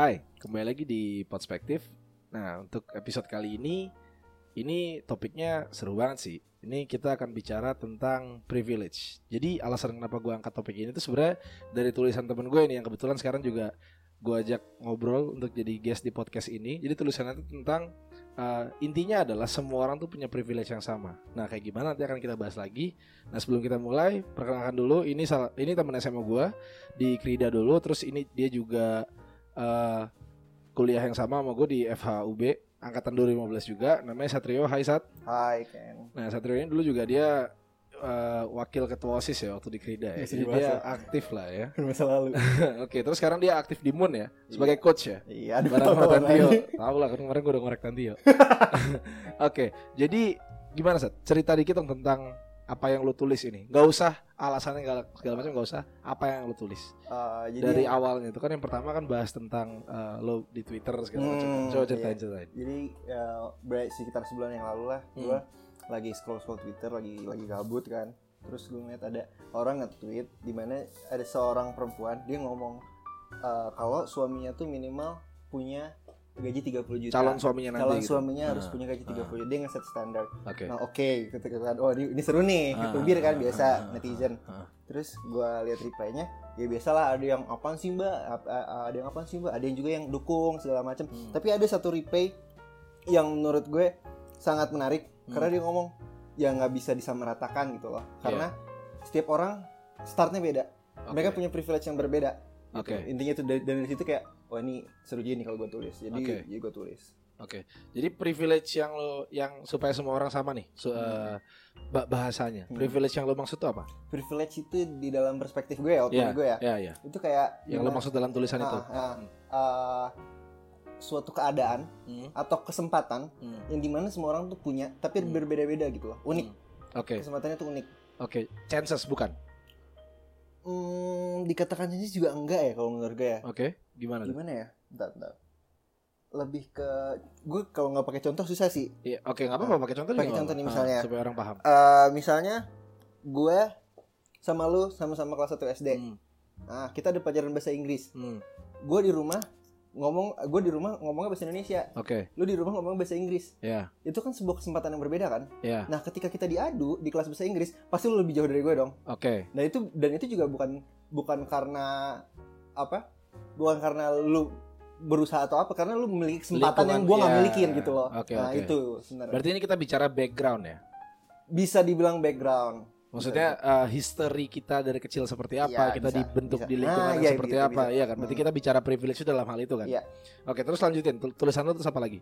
Hai, kembali lagi di Perspektif. Nah, untuk episode kali ini, ini topiknya seru banget sih. Ini kita akan bicara tentang privilege. Jadi alasan kenapa gue angkat topik ini tuh sebenarnya dari tulisan temen gue ini yang kebetulan sekarang juga gue ajak ngobrol untuk jadi guest di podcast ini. Jadi tulisannya itu tentang uh, intinya adalah semua orang tuh punya privilege yang sama. Nah kayak gimana nanti akan kita bahas lagi. Nah sebelum kita mulai perkenalkan dulu ini salah ini teman SMA gue di Krida dulu. Terus ini dia juga uh, kuliah yang sama sama gue di FHUB angkatan 2015 juga. Namanya Satrio. Hai Sat. Hai Ken. Nah Satrio ini dulu juga dia uh, wakil ketua osis ya waktu di Krida ya. Jadi di dia masa. aktif lah ya. Masa lalu. Oke, terus sekarang dia aktif di Moon ya sebagai coach ya. iya, Barang sama Tantio. Tahu lah kan kemarin gue udah ngorek Tantio. Oke, jadi gimana Sat? Cerita dikit dong tentang apa yang lu tulis ini. Gak usah alasannya segala, segala macam gak usah. Apa yang lu tulis jadi dari awalnya itu kan yang pertama kan bahas tentang eh, lo di Twitter segala macam. Hmm, Coba ceritain iya. ceritain. jadi ya, berarti sekitar sebulan yang lalu lah Hmm. gue lagi scroll scroll Twitter lagi lagi gabut kan terus gue ngeliat ada orang nge-tweet di mana ada seorang perempuan dia ngomong eh, kalau suaminya tuh minimal punya gaji 30 juta Calon suaminya nanti. calon gitu. suaminya harus Ah, punya gaji 30 juta dia nge-set standar Oke. nah oke ketika kan oh ini, seru nih Ah, tubir kan ah, biasa ah, ah, netizen ah. terus gua lihat reply-nya ya biasalah ada yang apaan sih mbak ada yang apaan sih mbak ada yang juga yang dukung segala macam Hmm. tapi ada satu reply yang menurut gue sangat menarik Hmm. karena dia ngomong ya nggak bisa disamaratakan gitu loh karena setiap orang startnya beda Oke. mereka punya privilege yang berbeda gitu. Oke. intinya tuh dari, dari situ kayak wah ini seru juga nih kalau gue tulis jadi jadi gue tulis Oke. Jadi privilege yang lo yang supaya semua orang sama nih. So, eh, ba- bahasanya. Hmm. Privilege yang lo maksud itu apa? privilege itu di dalam perspektif gue ya Iya, gue ya Ya, ya. itu kayak Yang lo maksud dalam tulisan itu. Ah, ah, ah, suatu keadaan Hmm. atau kesempatan Hmm. yang di mana semua orang tuh punya tapi Hmm. berbeda-beda gitu loh unik Hmm. Oke. kesempatannya tuh unik Oke. Chances bukan. hmm, dikatakan jenis juga enggak ya kalau menurut gue ya Oke. Gimana gimana ya? Bentar, bentar. lebih ke gue kalau nggak pakai contoh susah sih. Iya, oke, nggak apa-apa pakai contoh Pakai contoh nih misalnya. Ah, supaya orang paham. Eh, misalnya gue sama lu sama-sama kelas 1 SD Hmm. nah kita ada pelajaran bahasa Inggris. Hmm. gue di rumah ngomong gue di rumah ngomongnya bahasa Indonesia. Oke, lu di rumah ngomong bahasa Inggris. Ya, itu kan sebuah kesempatan yang berbeda kan? Ya, nah ketika kita diadu di kelas bahasa Inggris pasti lu lebih jauh dari gue dong. Oke, Nah itu dan itu juga bukan bukan karena apa? Bukan karena lu berusaha atau apa karena lu memiliki kesempatan Lingkungan, yang gua nggak ya. milikin gitu loh. Oke, nah oke. itu sebenarnya. Berarti ini kita bicara background ya. Bisa dibilang background. Maksudnya eh, history kita dari kecil seperti apa, Iya, kita bisa, dibentuk bisa. di lingkungan Ah, yang iya, seperti bisa, apa, bisa. iya kan? Berarti Hmm. kita bicara privilege itu dalam hal itu kan. Iya. Oke, terus lanjutin. Tul- Tulisan lu terus apa lagi?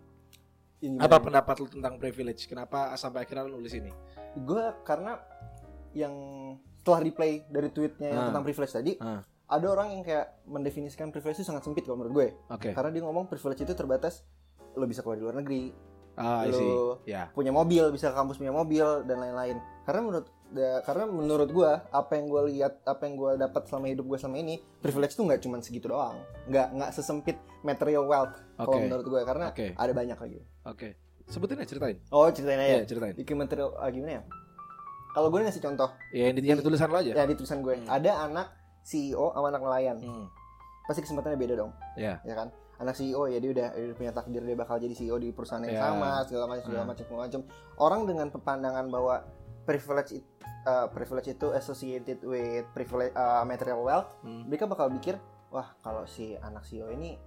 Ini Apa pendapat lu tentang privilege? Kenapa sampai akhirnya lu nulis ini? Gue karena yang setelah replay dari tweetnya yang Ah. tentang privilege tadi, Ah. Ada orang yang kayak mendefinisikan privilege itu sangat sempit kalau menurut gue. Oke. Karena dia ngomong privilege itu terbatas lo bisa keluar di luar negeri, Ah, lo Ya. punya mobil bisa ke kampus punya mobil dan lain-lain karena menurut da- karena menurut gua apa yang gua lihat apa yang gua dapat selama hidup gua selama ini privilege tuh nggak cuma segitu doang nggak nggak sesempit material wealth kalau Oke. menurut gua karena Oke. ada banyak lagi Oke. Sebutin aja ceritain. oh ceritain aja Iya, ceritain. bikin material ah, gimana ya kalau gue ngasih contoh Ya, yang di, yang di tulisan lu aja. ya di tulisan gue Hmm. ada anak CEO sama anak nelayan Hmm. pasti kesempatannya beda dong Ya. ya kan anak CEO ya dia udah, dia punya takdir dia bakal jadi CEO di perusahaan yang Ya. sama segala macam segala Hmm. macam segala macam orang dengan pandangan bahwa privilege it- uh, privilege itu associated with privilege uh, material wealth Hmm. mereka bakal mikir wah kalau si anak CEO ini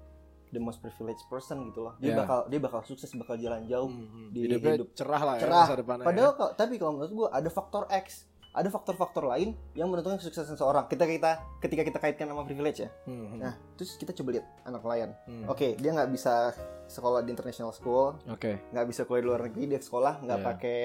the most privileged person gitu loh dia Ya. bakal dia bakal sukses bakal jalan jauh Hmm. di Hidupnya hidup. cerah lah Cerah. ya masa depannya. padahal kalau- tapi kalau menurut gua ada faktor X ada faktor-faktor lain yang menentukan kesuksesan seseorang kita kita ketika kita kaitkan sama privilege ya. Hmm, hmm. Nah, terus kita coba lihat anak nelayan Hmm. Oke, dia nggak bisa sekolah di international school, Oke. nggak bisa kuliah di luar negeri, dia sekolah nggak Iya. pakai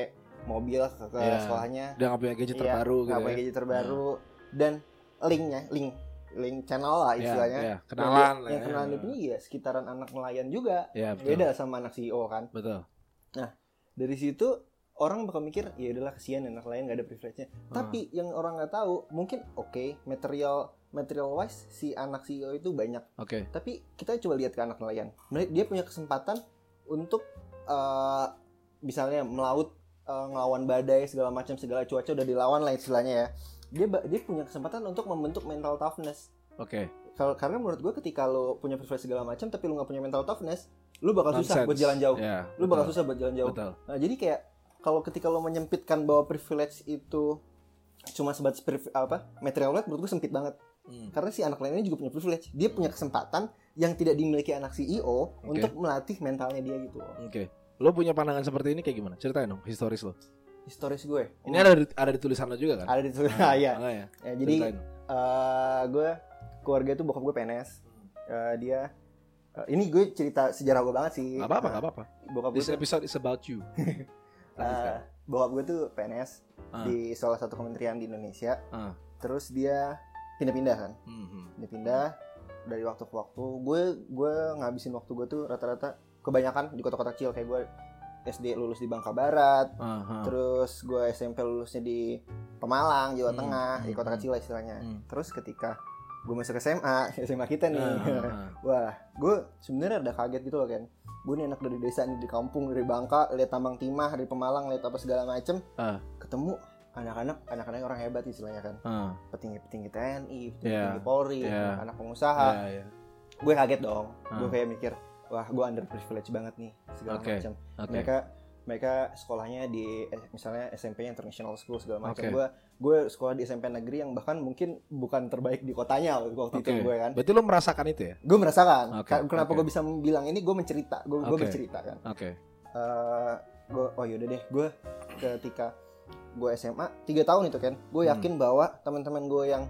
mobil ke, ke Iya. sekolahnya, Udah nggak punya gadget Iya, terbaru nggak gitu pakai ya. gadget terbaru, dan linknya, link, link channel lah Iya, istilahnya. iya. Dan Kenalan dia- yang ya. kenalan dia punya ya sekitaran anak nelayan juga, Iya, betul. beda sama anak CEO kan. Betul. Dari situ orang bakal mikir ya udahlah kesian anak nelayan nggak ada privilege-nya. Ah. Tapi yang orang nggak tahu, mungkin oke material material wise si anak CEO itu banyak Oke. tapi kita coba lihat ke anak nelayan dia punya kesempatan untuk eh, misalnya melaut eh, ngelawan badai segala macam segala cuaca udah dilawan lah istilahnya ya dia dia punya kesempatan untuk membentuk mental toughness Oke. kalau karena menurut gue ketika lo punya privilege segala macam tapi lo nggak punya mental toughness lo bakal susah Nonsense. buat jalan jauh Ya, lo bakal susah buat jalan jauh Betul. nah jadi kayak kalau ketika lo menyempitkan bahwa privilege itu cuma sebatas apa material wealth menurut gue sempit banget Hmm. karena si anak lain ini juga punya privilege dia punya kesempatan yang tidak dimiliki anak CEO untuk melatih mentalnya dia gitu Oke. Lo punya pandangan seperti ini kayak gimana? Ceritain dong historis lo. historis gue Ini ada di, ada di tulisan lo juga kan? ada di ah, iya Makanya. Ya, jadi Ceritain. eh gue keluarga tuh bokap gue PNS Eh, dia eh, ini gue cerita sejarah gue banget sih Gak apa-apa, Eh, gak apa-apa. bokap gue This tuh, episode is about you. eh, Lanjutkan. bokap gue tuh PNS Ah. di salah satu kementerian di Indonesia Ah. terus dia pindah-pindah kan Mhm. pindah-pindah dari waktu ke waktu gue gue ngabisin waktu gue tuh rata-rata kebanyakan di kota-kota kecil kayak gue SD lulus di Bangka Barat Aha. terus gue SMP lulusnya di Pemalang Jawa Hmm, Tengah di kota hmm. kecil lah istilahnya Hmm. terus ketika gue masuk SMA SMA kita nih Ah, wah gue sebenarnya ada kaget gitu loh kan gue nih anak dari desa nih di kampung dari Bangka lihat tambang timah dari Pemalang lihat apa segala macem Ah. ketemu anak-anak anak-anak orang hebat istilahnya kan ah. petinggi-petinggi TNI Iya, petinggi-petinggi Polri iya. anak pengusaha Ya, ya. gue kaget dong Ah. gue kayak mikir wah gue underprivileged banget nih segala Oke, macam Oke. mereka mereka sekolahnya di misalnya SMP international school segala macam Oke. gue gue sekolah di SMP negeri yang bahkan mungkin bukan terbaik di kotanya waktu itu Oke. gue kan Berarti lo merasakan itu ya? gue merasakan Ka- kenapa oke. gue bisa bilang ini gue mencerita gue gue Oke. bercerita kan Oke. Eh, gue oh yaudah deh gue ketika gue SMA tiga tahun itu kan gue Hmm. yakin bahwa teman-teman gue yang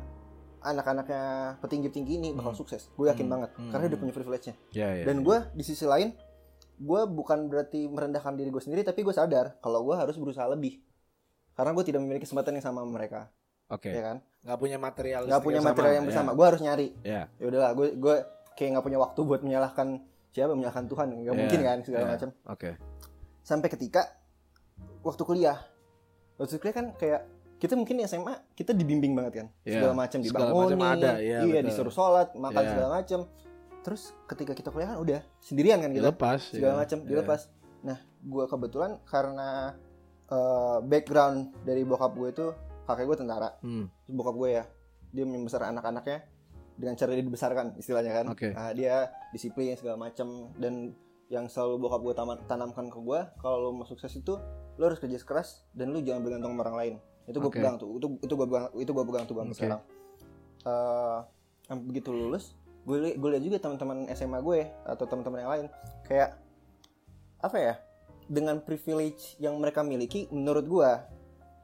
anak-anaknya petinggi-petinggi ini bakal Hmm. sukses gue yakin Hmm. banget Hmm. karena dia punya privilege-nya Ya, ya. dan gue di sisi lain gue bukan berarti merendahkan diri gue sendiri tapi gue sadar kalau gue harus berusaha lebih karena gue tidak memiliki kesempatan yang sama sama mereka Oke. ya kan Nggak punya material. nggak punya material yang bersama gue harus nyari Ya. ya udahlah gue gue kayak nggak punya waktu buat menyalahkan siapa menyalahkan Tuhan nggak Iya, mungkin kan segala iya. macam Oke. sampai ketika waktu kuliah waktu kuliah kan kayak kita mungkin SMA kita dibimbing banget kan Iya, segala macam dibangunin macam ada, iya, betul. disuruh sholat makan Iya. segala macam terus ketika kita kuliah kan udah sendirian kan kita Dilepas. segala ya. macam Ya. dilepas nah gue kebetulan karena eh, background dari bokap gue itu kakek gue tentara Hmm. Bokap gue ya dia membesar anak-anaknya dengan cara dia dibesarkan istilahnya kan Oke. Nah, dia disiplin segala macam dan yang selalu bokap gue tanamkan ke gue kalau lo mau sukses itu lo harus kerja keras dan lo jangan bergantung sama orang lain itu gue Oke. pegang tuh itu itu gue pegang itu gue pegang tuh bang Oke. sekarang Eh, begitu lulus gue gue lihat juga teman-teman SMA gue atau teman-teman yang lain kayak apa ya dengan privilege yang mereka miliki menurut gue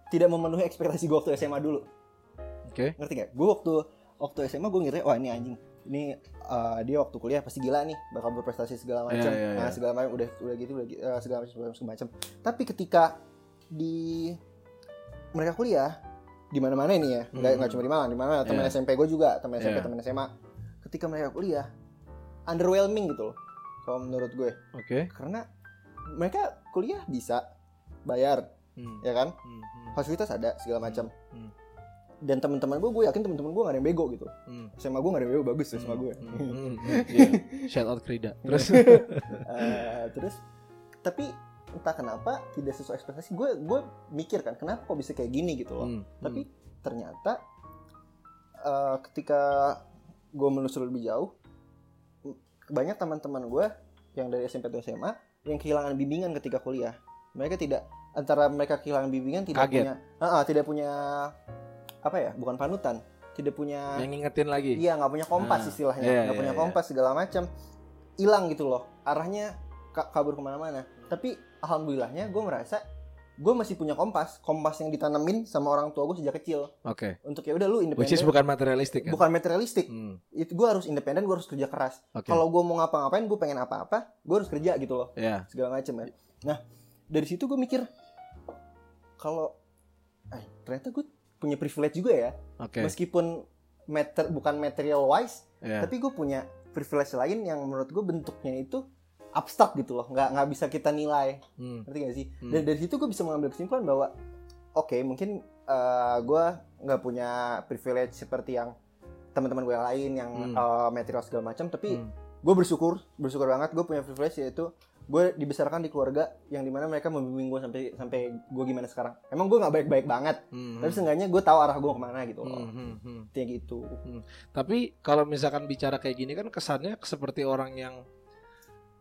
tidak memenuhi ekspektasi gue waktu SMA dulu Oke. ngerti gak? Gue waktu waktu SMA gue ngira wah ini anjing ini uh, dia waktu kuliah pasti gila nih bakal berprestasi segala macam Iya, iya, iya. nah segala macam udah udah gitu udah uh, segala macam segala macam, tapi ketika di mereka kuliah di mana mana ini ya nggak Hmm. nggak cuma di Malang di mana teman Iya. SMP gue juga teman SMP Iya. teman SMA ketika mereka kuliah underwhelming gitu loh kalau menurut gue Oke. karena mereka kuliah bisa bayar Hmm. ya kan Hmm. Hmm. fasilitas ada segala macam Hmm. dan teman-teman gue gue yakin teman-teman gue gak ada yang bego gitu Hmm. SMA gue gak ada yang bego bagus SMA gue Hmm. Hmm. Hmm. Iya. Shout out Krida. Terus. Eh, terus tapi entah kenapa tidak sesuai ekspektasi gue gue mikir kan kenapa kok bisa kayak gini gitu loh Hmm. tapi ternyata eh, ketika gue menelusuri lebih jauh banyak teman-teman gue yang dari SMP atau SMA yang kehilangan bimbingan ketika kuliah mereka tidak antara mereka kehilangan bimbingan tidak Kaget. punya Ah, ah, tidak punya apa ya bukan panutan tidak punya yang ngingetin lagi. Iya nggak punya kompas Ah, istilahnya, iya, nggak iya, punya iya. kompas segala macam, hilang gitu loh, arahnya ka- kabur ke mana-mana. Tapi alhamdulillahnya gue merasa gue masih punya kompas, kompas yang ditanamin sama orang tua gue sejak kecil. Oke. Untuk ya udah lu Which is independen, bukan materialistik kan? bukan materialistik. Hmm. Itu gue harus independen, gue harus kerja keras. Oke. Kalau gue mau ngapa-ngapain, gue pengen apa-apa, gue harus kerja gitu loh, Ya. segala macam ya. Nah dari situ gue mikir kalau, eh, ternyata gue punya privilege juga ya, Oke. meskipun mater bukan material wise Ya. tapi gue punya privilege lain yang menurut gue bentuknya itu abstrak gitu loh nggak nggak bisa kita nilai Hmm. ngerti gak sih Hmm. dan dari situ gue bisa mengambil kesimpulan bahwa oke mungkin eh, gue nggak punya privilege seperti yang teman-teman gue yang lain yang Hmm. eh, material segala macam tapi Hmm. gue bersyukur bersyukur banget gue punya privilege yaitu gue dibesarkan di keluarga yang di mana mereka membimbing gue sampai sampai gue gimana sekarang emang gue nggak baik-baik banget Hmm, tapi seenggaknya gue tahu arah gue ke mana gitu loh hmm, hmm, hmm. Intinya gitu Tapi kalau misalkan bicara kayak gini kan kesannya seperti orang yang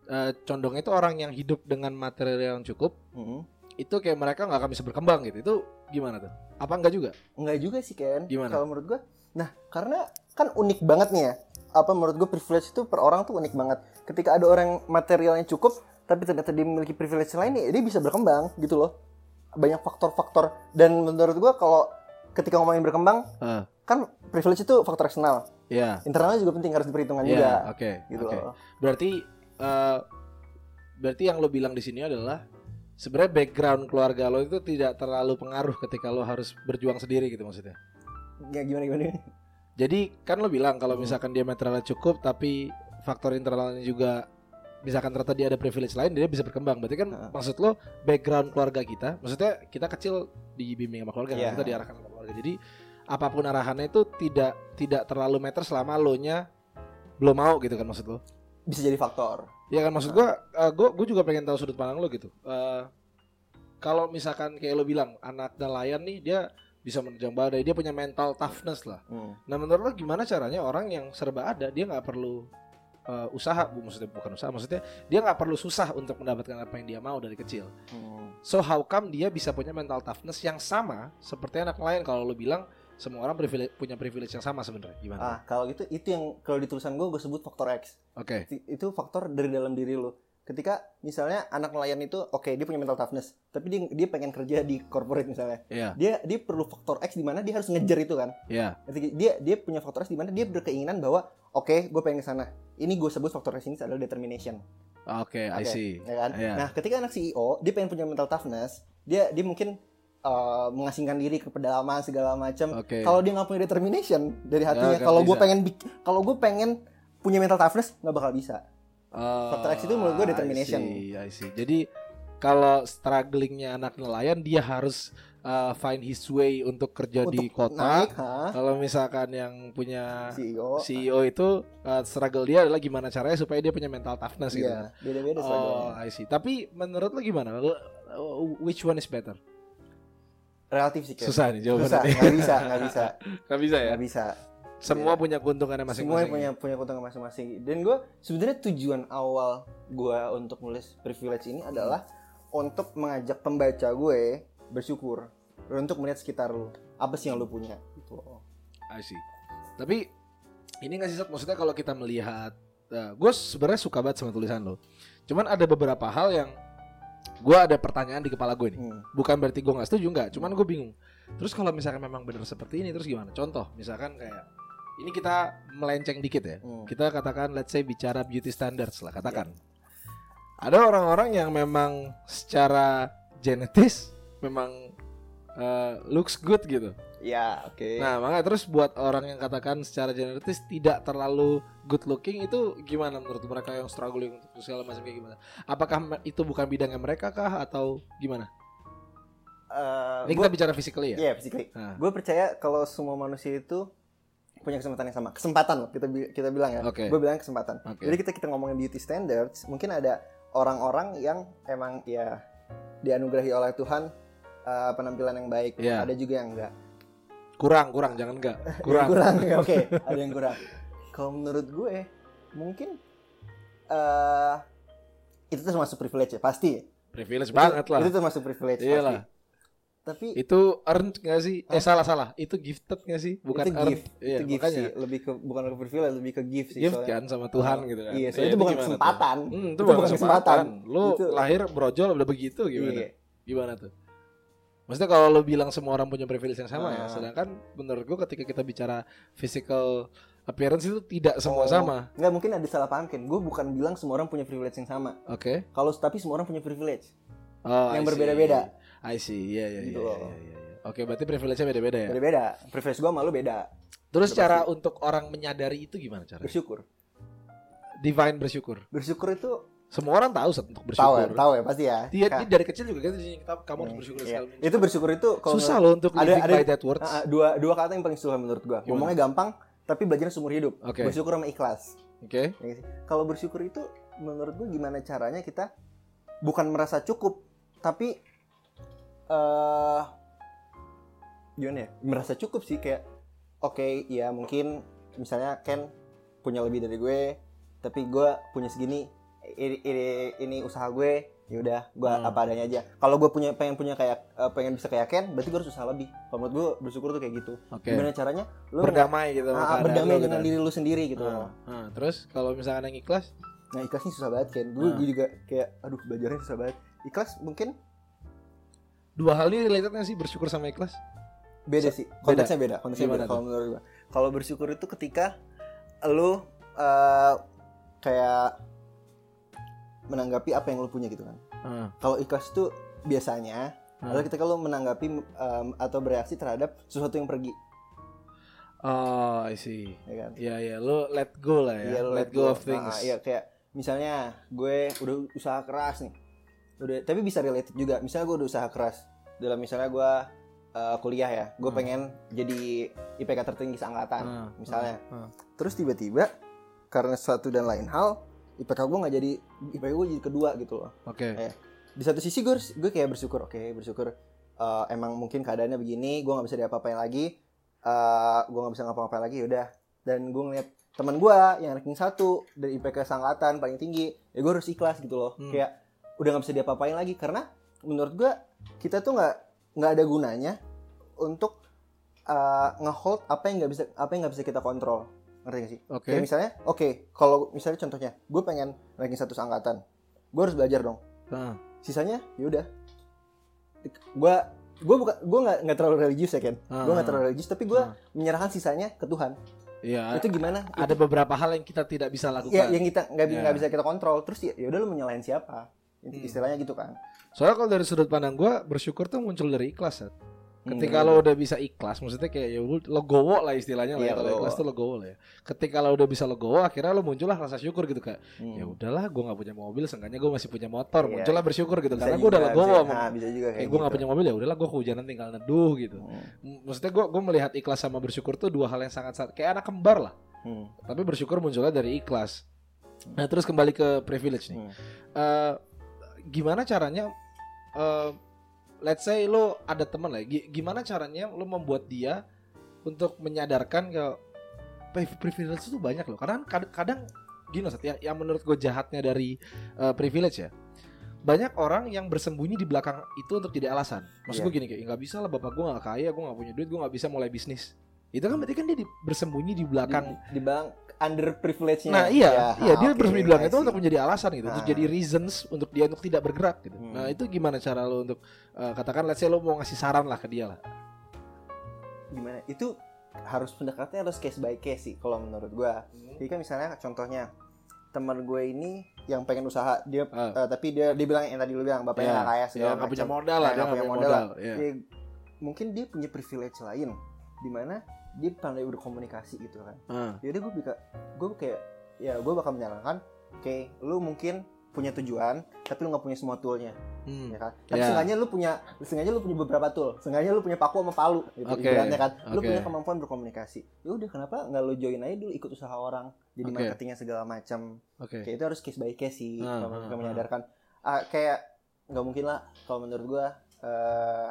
eh, condong itu orang yang hidup dengan material yang cukup Mm-mm. itu kayak mereka nggak akan bisa berkembang gitu. Itu gimana tuh? Apa enggak juga? Enggak juga sih Ken Gimana? kalau menurut gue nah karena kan unik banget nih ya apa menurut gue privilege itu per orang tuh unik banget ketika ada orang materialnya cukup tapi ternyata dia memiliki privilege lain ya dia bisa berkembang gitu loh banyak faktor-faktor dan menurut gue kalau ketika ngomongin berkembang Ah, kan privilege itu faktor eksternal ya. internalnya juga penting harus diperhitungkan Ya, juga oke. gitu oke. loh Berarti eh, berarti yang lo bilang di sini adalah sebenarnya background keluarga lo itu tidak terlalu pengaruh ketika lo harus berjuang sendiri gitu maksudnya. ya gimana gimana Jadi kan lo bilang kalau Hmm. misalkan dia materialnya cukup tapi faktor internalnya juga misalkan ternyata dia ada privilege lain dia bisa berkembang. Berarti kan Heeh. maksud lo background keluarga kita, maksudnya kita kecil dibimbing sama keluarga? Iya. kita diarahkan sama keluarga. Jadi apa pun arahannya itu tidak tidak terlalu meter selama lo nya belum mau gitu kan maksud lo. Bisa jadi faktor Ya kan maksud gua, eh, gua gua juga pengen tahu sudut pandang lo gitu. Eh, kalau misalkan kayak lo bilang anak nelayan nih dia bisa menerjang badai, dia punya mental toughness lah. Hmm. Nah menurut lo gimana caranya orang yang serba ada dia nggak perlu uh, usaha, bu maksudnya bukan usaha, maksudnya dia nggak perlu susah untuk mendapatkan apa yang dia mau dari kecil. Hmm. So how come dia bisa punya mental toughness yang sama seperti anak lain kalau lo bilang semua orang privilege, punya privilege yang sama sebenarnya. Gimana? ah kalau gitu itu yang kalau di tulisan gue gue sebut faktor X. Oke, itu faktor dari dalam diri lo ketika misalnya anak nelayan itu oke dia punya mental toughness tapi dia dia pengen kerja di corporate misalnya. Iya, dia dia perlu faktor X di mana dia harus ngejar itu kan. Iya, Ngerti? dia dia punya faktor X di mana dia berkeinginan bahwa oke gue pengen ke sana. Ini gue sebut faktor X ini adalah determination. Oke, I Oke, see. ya kan? Iya. nah ketika anak CEO dia pengen punya mental toughness dia dia mungkin uh, mengasingkan diri ke pedalaman segala macam Oke. kalau dia nggak punya determination dari hatinya nggak kalau gue pengen kalau gue pengen punya mental toughness nggak bakal bisa Oh, Faktor X itu menurut gue determination. I see, I see. Jadi kalau strugglingnya anak nelayan dia harus uh, find his way untuk kerja di Untuk kota. naik ha Kalau misalkan yang punya CEO CEO itu uh, struggle dia adalah gimana caranya supaya dia punya mental toughness gitu. iya beda-beda Oh. I see. Tapi menurut lo gimana? Uh, Which one is better? Relatif sih Ken. Susah nih jawabannya. susah nggak bisa nggak bisa Gak bisa ya? nggak bisa Semua punya keuntungannya semua masing-masing. punya punya keuntungan masing-masing dan gue sebenarnya tujuan awal gue untuk nulis privilege ini adalah untuk mengajak pembaca gue bersyukur untuk melihat sekitar lu apa sih yang lu punya gitu loh. I see. Tapi ini nggak sih Sat? maksudnya kalau kita melihat, gue sebenarnya suka banget sama tulisan lo. Cuman ada beberapa hal yang gue ada pertanyaan di kepala gue nih. Hmm. Bukan berarti gue nggak setuju nggak, cuman gue bingung. Terus kalau misalkan memang benar seperti ini, terus gimana? Contoh, misalkan kayak ini kita melenceng dikit ya. Hmm. Kita katakan, let's say bicara beauty standards lah, katakan. Ada orang-orang yang memang secara genetis memang uh, looks good gitu. ya oke Nah, makanya terus buat orang yang katakan secara genetis tidak terlalu good looking itu gimana menurut mereka yang struggling untuk segala macam kayak gimana? Apakah itu bukan bidangnya mereka kah atau gimana? Eh, Ini gua- kita bicara physically ya. Iya, physically. Nah. Gue percaya kalau semua manusia itu punya kesempatan yang sama. Kesempatan loh kita kita bilang ya. Oke. Gue bilang kesempatan. Oke. Jadi kita kita ngomongin beauty standards, mungkin ada orang-orang yang emang ya dianugerahi oleh Tuhan uh, penampilan yang baik. Iya. Ada juga yang enggak. Kurang, kurang, jangan enggak. Kurang. kurang. Oke, ada yang kurang. Kalau menurut gue mungkin eh itu termasuk privilege ya, pasti. Privilege banget itu, lah. Itu termasuk privilege Iyalah. pasti. Tapi Itu earned gak sih? Eh salah salah. Itu gifted gak sih? Bukan itu earned. gift, Iya, itu gift makanya. sih, lebih ke bukan ke privilege, lebih ke gift sih. Gift soalnya. kan sama Tuhan Oh, gitu kan. Iya, soalnya itu bukan tuh? kesempatan. Hmm, itu, Itu bukan kesempatan. kesempatan. Lu lahir brojol udah begitu gimana? Iya. Gimana tuh? Maksudnya kalau lo bilang semua orang punya privilege yang sama ya, Ah. sedangkan menurut gua ketika kita bicara physical appearance itu tidak semua Oh, sama. Nggak mungkin ada salah paham Ken. Gue bukan bilang semua orang punya privilege yang sama. Oke. Kalau tapi semua orang punya privilege. Oh, Yang berbeda-beda. I see. Iya iya Gitu iya, iya, iya, iya. Oke, berarti privilege-nya beda-beda ya. Beda-beda. Privilege gue sama lu beda. Terus Udah cara untuk orang menyadari itu gimana cara? Bersyukur. Divine bersyukur. Bersyukur itu Semua orang tahu Sat, untuk tahu bersyukur. ya, tahu ya pasti ya. Dia, dia dari kecil juga kan kita kamu harus Hmm, bersyukur iya. macam. Itu bersyukur itu kalau Susah loh untuk Ada- ada- by that words. Ah, ah, dua dua kata yang paling susah menurut gue. Gimana? Ngomongnya gampang, tapi belajarnya seumur hidup. Oke. Bersyukur sama ikhlas. Oke. Ya nggak sih? Kalau bersyukur itu menurut gue gimana caranya kita bukan merasa cukup tapi eh gimana ya merasa cukup sih kayak oke ya mungkin misalnya Ken punya lebih dari gue tapi gue punya segini ini, ini, ini usaha gue ya udah gue Hmm. apa adanya aja kalau gue punya pengen punya kayak eh, pengen bisa kayak Ken berarti gue harus usaha lebih kalau menurut gue bersyukur tuh kayak gitu Oke. gimana caranya lu Berdamai gitu. nggak- sama ah, berdamai dengan gitu. diri lu sendiri gitu Ah, loh ah. terus kalau misalkan yang ikhlas, nah ikhlas ini susah banget Ken gue Ah. gue juga kayak aduh belajarnya susah banget ikhlas mungkin dua hal ini related sih bersyukur sama ikhlas? beda sih konteksnya beda konteksnya Gimana beda kalau menurut gua kalau bersyukur itu ketika lu eh, kayak menanggapi apa yang lu punya gitu kan Ah, kalau ikhlas itu biasanya ah. adalah ketika lu menanggapi em, atau bereaksi terhadap sesuatu yang pergi Oh, I see. ya kan Iya iya, lu let go lah ya. Iya, lu let, go, of things. Ah, iya kayak misalnya gue udah usaha keras nih udah tapi bisa related juga misalnya gue udah usaha keras dalam misalnya gue eh, kuliah ya gue Hmm. pengen jadi IPK tertinggi seangkatan Ah, misalnya ah, ah. terus tiba-tiba karena satu dan lain hal IPK gue nggak jadi IPK gue jadi kedua gitu loh Oke. Eh, di satu sisi gue gue kayak bersyukur oke bersyukur eh, emang mungkin keadaannya begini gue nggak bisa diapa-apain lagi eh gue nggak bisa ngapa-ngapain lagi udah dan gue ngeliat teman gue yang ranking satu dari IPK sangkatan paling tinggi ya gue harus ikhlas gitu loh Hmm. kayak udah nggak bisa diapa-apain lagi karena menurut gue kita tuh nggak nggak ada gunanya untuk eh, ngehold apa yang nggak bisa apa yang nggak bisa kita kontrol ngerti gak sih Oke. Kayak misalnya, oke, kalau misalnya contohnya, gue pengen ranking satu angkatan, gue harus belajar dong. Ah, Sisanya, yaudah. Gue gue bukan gue nggak nggak terlalu religius ya Ken. Ah. Gue nggak terlalu religius, tapi gue Ah. menyerahkan sisanya ke Tuhan. Iya. Itu gimana? ada beberapa hal yang kita tidak bisa lakukan. ya yang kita nggak Ya. nggak bisa kita kontrol. Terus ya udah lu menyalahin siapa? Hmm. Istilahnya gitu kan. Soalnya kalau dari sudut pandang gua bersyukur tuh muncul dari ikhlas. Sat. Ketika Hmm. lo udah bisa ikhlas, maksudnya kayak ya udah, lo gowo lah istilahnya lah. Iya, ya. Kalau legowo. ikhlas tuh lo gowo lah ya. Ketika lo udah bisa lo gowo, akhirnya lo muncullah rasa syukur gitu kayak Hmm. ya udahlah gue nggak punya mobil, seenggaknya gue masih punya motor. Iya. Muncullah bersyukur gitu Bisa karena gue udah legowo. bisa- nah, bisa juga Kayak kayak gue nggak gitu. punya mobil ya udahlah gue kehujanan tinggal neduh gitu. Hmm. Maksudnya gue gue melihat ikhlas sama bersyukur tuh dua hal yang sangat sangat kayak anak kembar lah. Hmm. Tapi bersyukur munculnya dari ikhlas. Nah terus kembali ke privilege nih. Hmm. Eh, gimana caranya? eh, let's say lo ada teman lah. gi- Gimana caranya lo membuat dia untuk menyadarkan kalau pri- privilege itu banyak loh. Karena kadang, kadang gini Sat, yang, yang menurut gue jahatnya dari eh, privilege ya. Banyak orang yang bersembunyi di belakang itu untuk tidak alasan. Maksud Iya. gue gini kayak nggak bisa lah bapak gue nggak kaya, gue nggak punya duit, gue nggak bisa mulai bisnis. Itu kan berarti kan dia di- bersembunyi di belakang Di, di bang under privilege-nya. Nah iya, Ya, iya dia bersembunyi bilang itu untuk menjadi alasan gitu, untuk Ah. jadi reasons untuk dia untuk tidak bergerak gitu. Hmm. Nah itu gimana cara lo untuk eh, katakan let's say lo mau ngasih saran lah ke dia lah. gimana itu harus pendekatannya harus case by case sih kalau menurut gua jadi kan misalnya contohnya teman gue ini yang pengen usaha dia Ah. eh, tapi dia dia bilang yang tadi lu bilang bapaknya Iya, nggak kaya Ya segala punya macam modal lah, Nah, dia punya punya modal. modal. iya. Ya, mungkin dia punya privilege lain di mana dia pandai berkomunikasi gitu kan Ah, jadi gue bisa gue kayak ya gue bakal menyarankan oke lu mungkin punya tujuan tapi lu nggak punya semua toolnya hmm. ya kan tapi Ya. seenggaknya lu punya seenggaknya lu punya beberapa tool seenggaknya lu punya paku sama palu gitu Oke, ibaratnya kan lu oke. punya kemampuan berkomunikasi ya udah kenapa nggak lu join aja dulu ikut usaha orang jadi Oke. marketingnya segala macam Oke. kayak itu harus case by case sih Ah, kalau mereka ah. menyadarkan Ah, kayak nggak mungkin lah kalau menurut gua eh,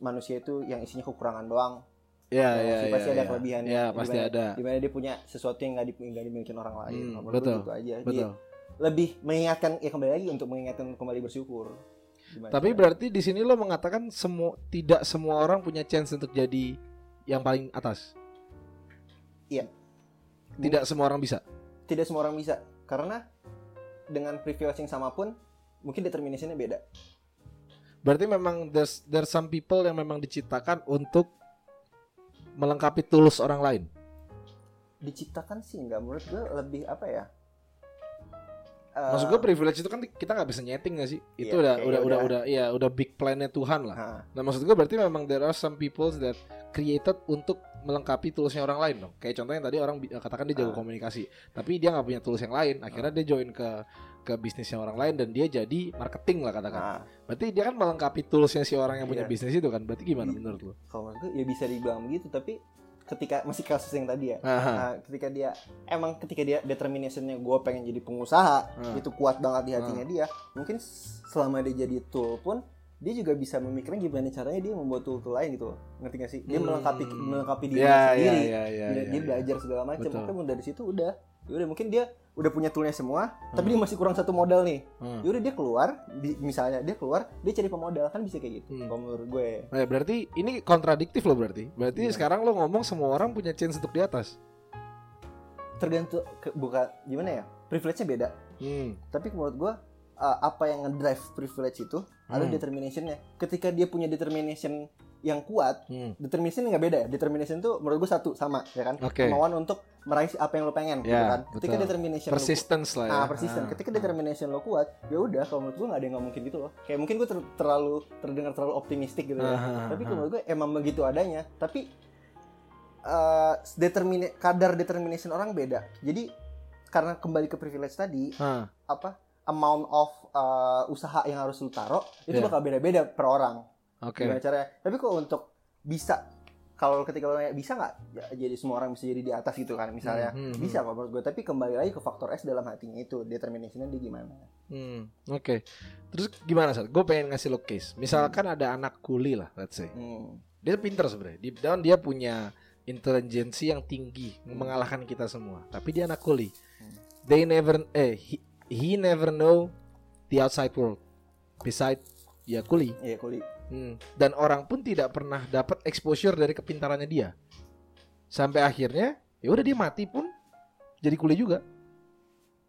manusia itu yang isinya kekurangan doang Ya, Ya, ya, pasti ada ya. kelebihannya. Ya, Di pasti mana- ada. di mana dia punya sesuatu yang nggak di, nggak dimiliki orang lain Hmm, menurut betul. gitu aja Jadi, Betul. lebih mengingatkan ya kembali lagi untuk mengingatkan kembali bersyukur Gimana Tapi berarti di sini lo mengatakan semua tidak semua orang punya chance untuk jadi yang paling atas. Iya. Tidak semua orang bisa. tidak semua orang bisa karena dengan privilege yang sama pun mungkin determinationnya beda Berarti memang there's there's some people yang memang diciptakan untuk melengkapi tools orang lain. diciptakan sih nggak menurut gue lebih apa ya Eh, Maksud gue privilege itu kan kita nggak bisa nyeting gak sih? Itu Iya, udah kayak udah ya udah udah. iya udah big plan-nya Tuhan lah. nah, Nah maksud gue berarti memang there are some people that created untuk melengkapi toolsnya orang lain dong. Kayak contohnya tadi orang bi- katakan dia jago Ah. komunikasi, tapi dia nggak punya tools yang lain. Akhirnya dia join ke ke bisnisnya orang lain dan dia jadi marketing lah katakan. nah, Berarti dia kan melengkapi toolsnya si orang yang punya Iya. bisnis itu kan. Berarti gimana menurut lo? kalau menurut gue ya bisa dibilang begitu tapi ketika masih kasus yang tadi ya Aha. Nah, ketika dia emang ketika dia determinationnya gue pengen jadi pengusaha Hmm. itu kuat banget di hatinya dia mungkin selama dia jadi tool pun dia juga bisa memikirkan gimana caranya dia membuat tool-tool lain gitu loh ngerti gak sih dia Hmm. melengkapi melengkapi diri ya, sendiri ya, ya, dia, ya, dia ya. belajar segala macam mungkin dari situ udah ya udah mungkin dia udah punya toolnya semua tapi dia masih kurang satu modal nih Hmm. ya udah dia keluar di- misalnya dia keluar dia cari pemodal kan bisa kayak gitu Hmm. kalau menurut gue Nah, berarti ini kontradiktif loh berarti. Berarti Iya. sekarang lo ngomong semua orang punya chance untuk di atas. tergantung ke, bukan gimana ya privilege-nya beda Hmm. tapi menurut gue uh, apa yang ngedrive privilege itu ada Hmm. determinationnya ketika dia punya determination yang kuat Hmm. determination nggak beda ya determination tuh menurut gue satu sama ya kan Oke. kemauan untuk meraih apa yang lo pengen gitu Ya, kan ketika betul. determination lo Persistence lah ya. ah persisten Ah. ketika determination lo kuat ya udah kalau menurut gue nggak ada yang nggak mungkin gitu loh kayak mungkin gue ter- terlalu terdengar terlalu optimistik gitu ya Ah, tapi ah, menurut gue emang begitu adanya tapi eh determine kadar determination orang beda jadi karena kembali ke privilege tadi Ah. apa amount of uh, usaha yang harus lu taruh itu Iya. bakal beda-beda per orang Oke. gimana caranya tapi kok untuk bisa kalau ketika lo nanya bisa nggak ya, jadi semua orang bisa jadi di atas gitu kan misalnya Hmm, hmm, bisa kok menurut gue tapi kembali lagi ke faktor S dalam hatinya itu determinationnya dia gimana Hmm, Oke. Terus gimana sih? Gue pengen ngasih lo case. Misalkan ada anak kuli lah, let's say. hmm. Dia pinter sebenarnya. Deep down dia punya intelijensi yang tinggi, mengalahkan kita semua. Tapi dia anak kuli. Hmm. They never eh he, he never know the outside world. Beside ya kuli. iya kuli Hmm. Dan orang pun tidak pernah dapat exposure dari kepintarannya dia. Sampai akhirnya, ya udah dia mati pun jadi kuli juga.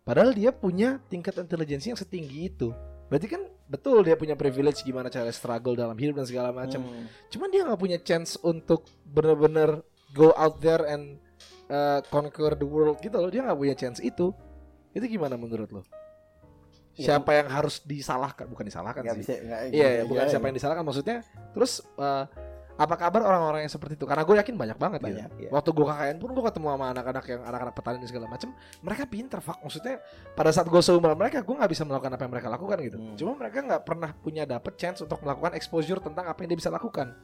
Padahal dia punya tingkat intelijensi yang setinggi itu. Berarti kan betul dia punya privilege gimana cara struggle dalam hidup dan segala macam. Hmm. Cuman dia nggak punya chance untuk bener-bener go out there and uh, conquer the world gitu loh. Dia nggak punya chance itu. Itu gimana menurut lo? Ya, Siapa yang harus disalahkan? Bukan disalahkan nggak sih. bisa nggak Iya, iya, bukan nggak- siapa yang disalahkan maksudnya. Terus eh, apa kabar orang-orang yang seperti itu? Karena gue yakin banyak banget gitu. banyak ya. Waktu gue KKN pun gue ketemu sama anak-anak yang anak-anak petani dan segala macam, mereka pinter, fuck. Maksudnya pada saat gue seumuran mereka, gue nggak bisa melakukan apa yang mereka lakukan gitu. Hmm. Cuma mereka nggak pernah punya dapet chance untuk melakukan exposure tentang apa yang dia bisa lakukan.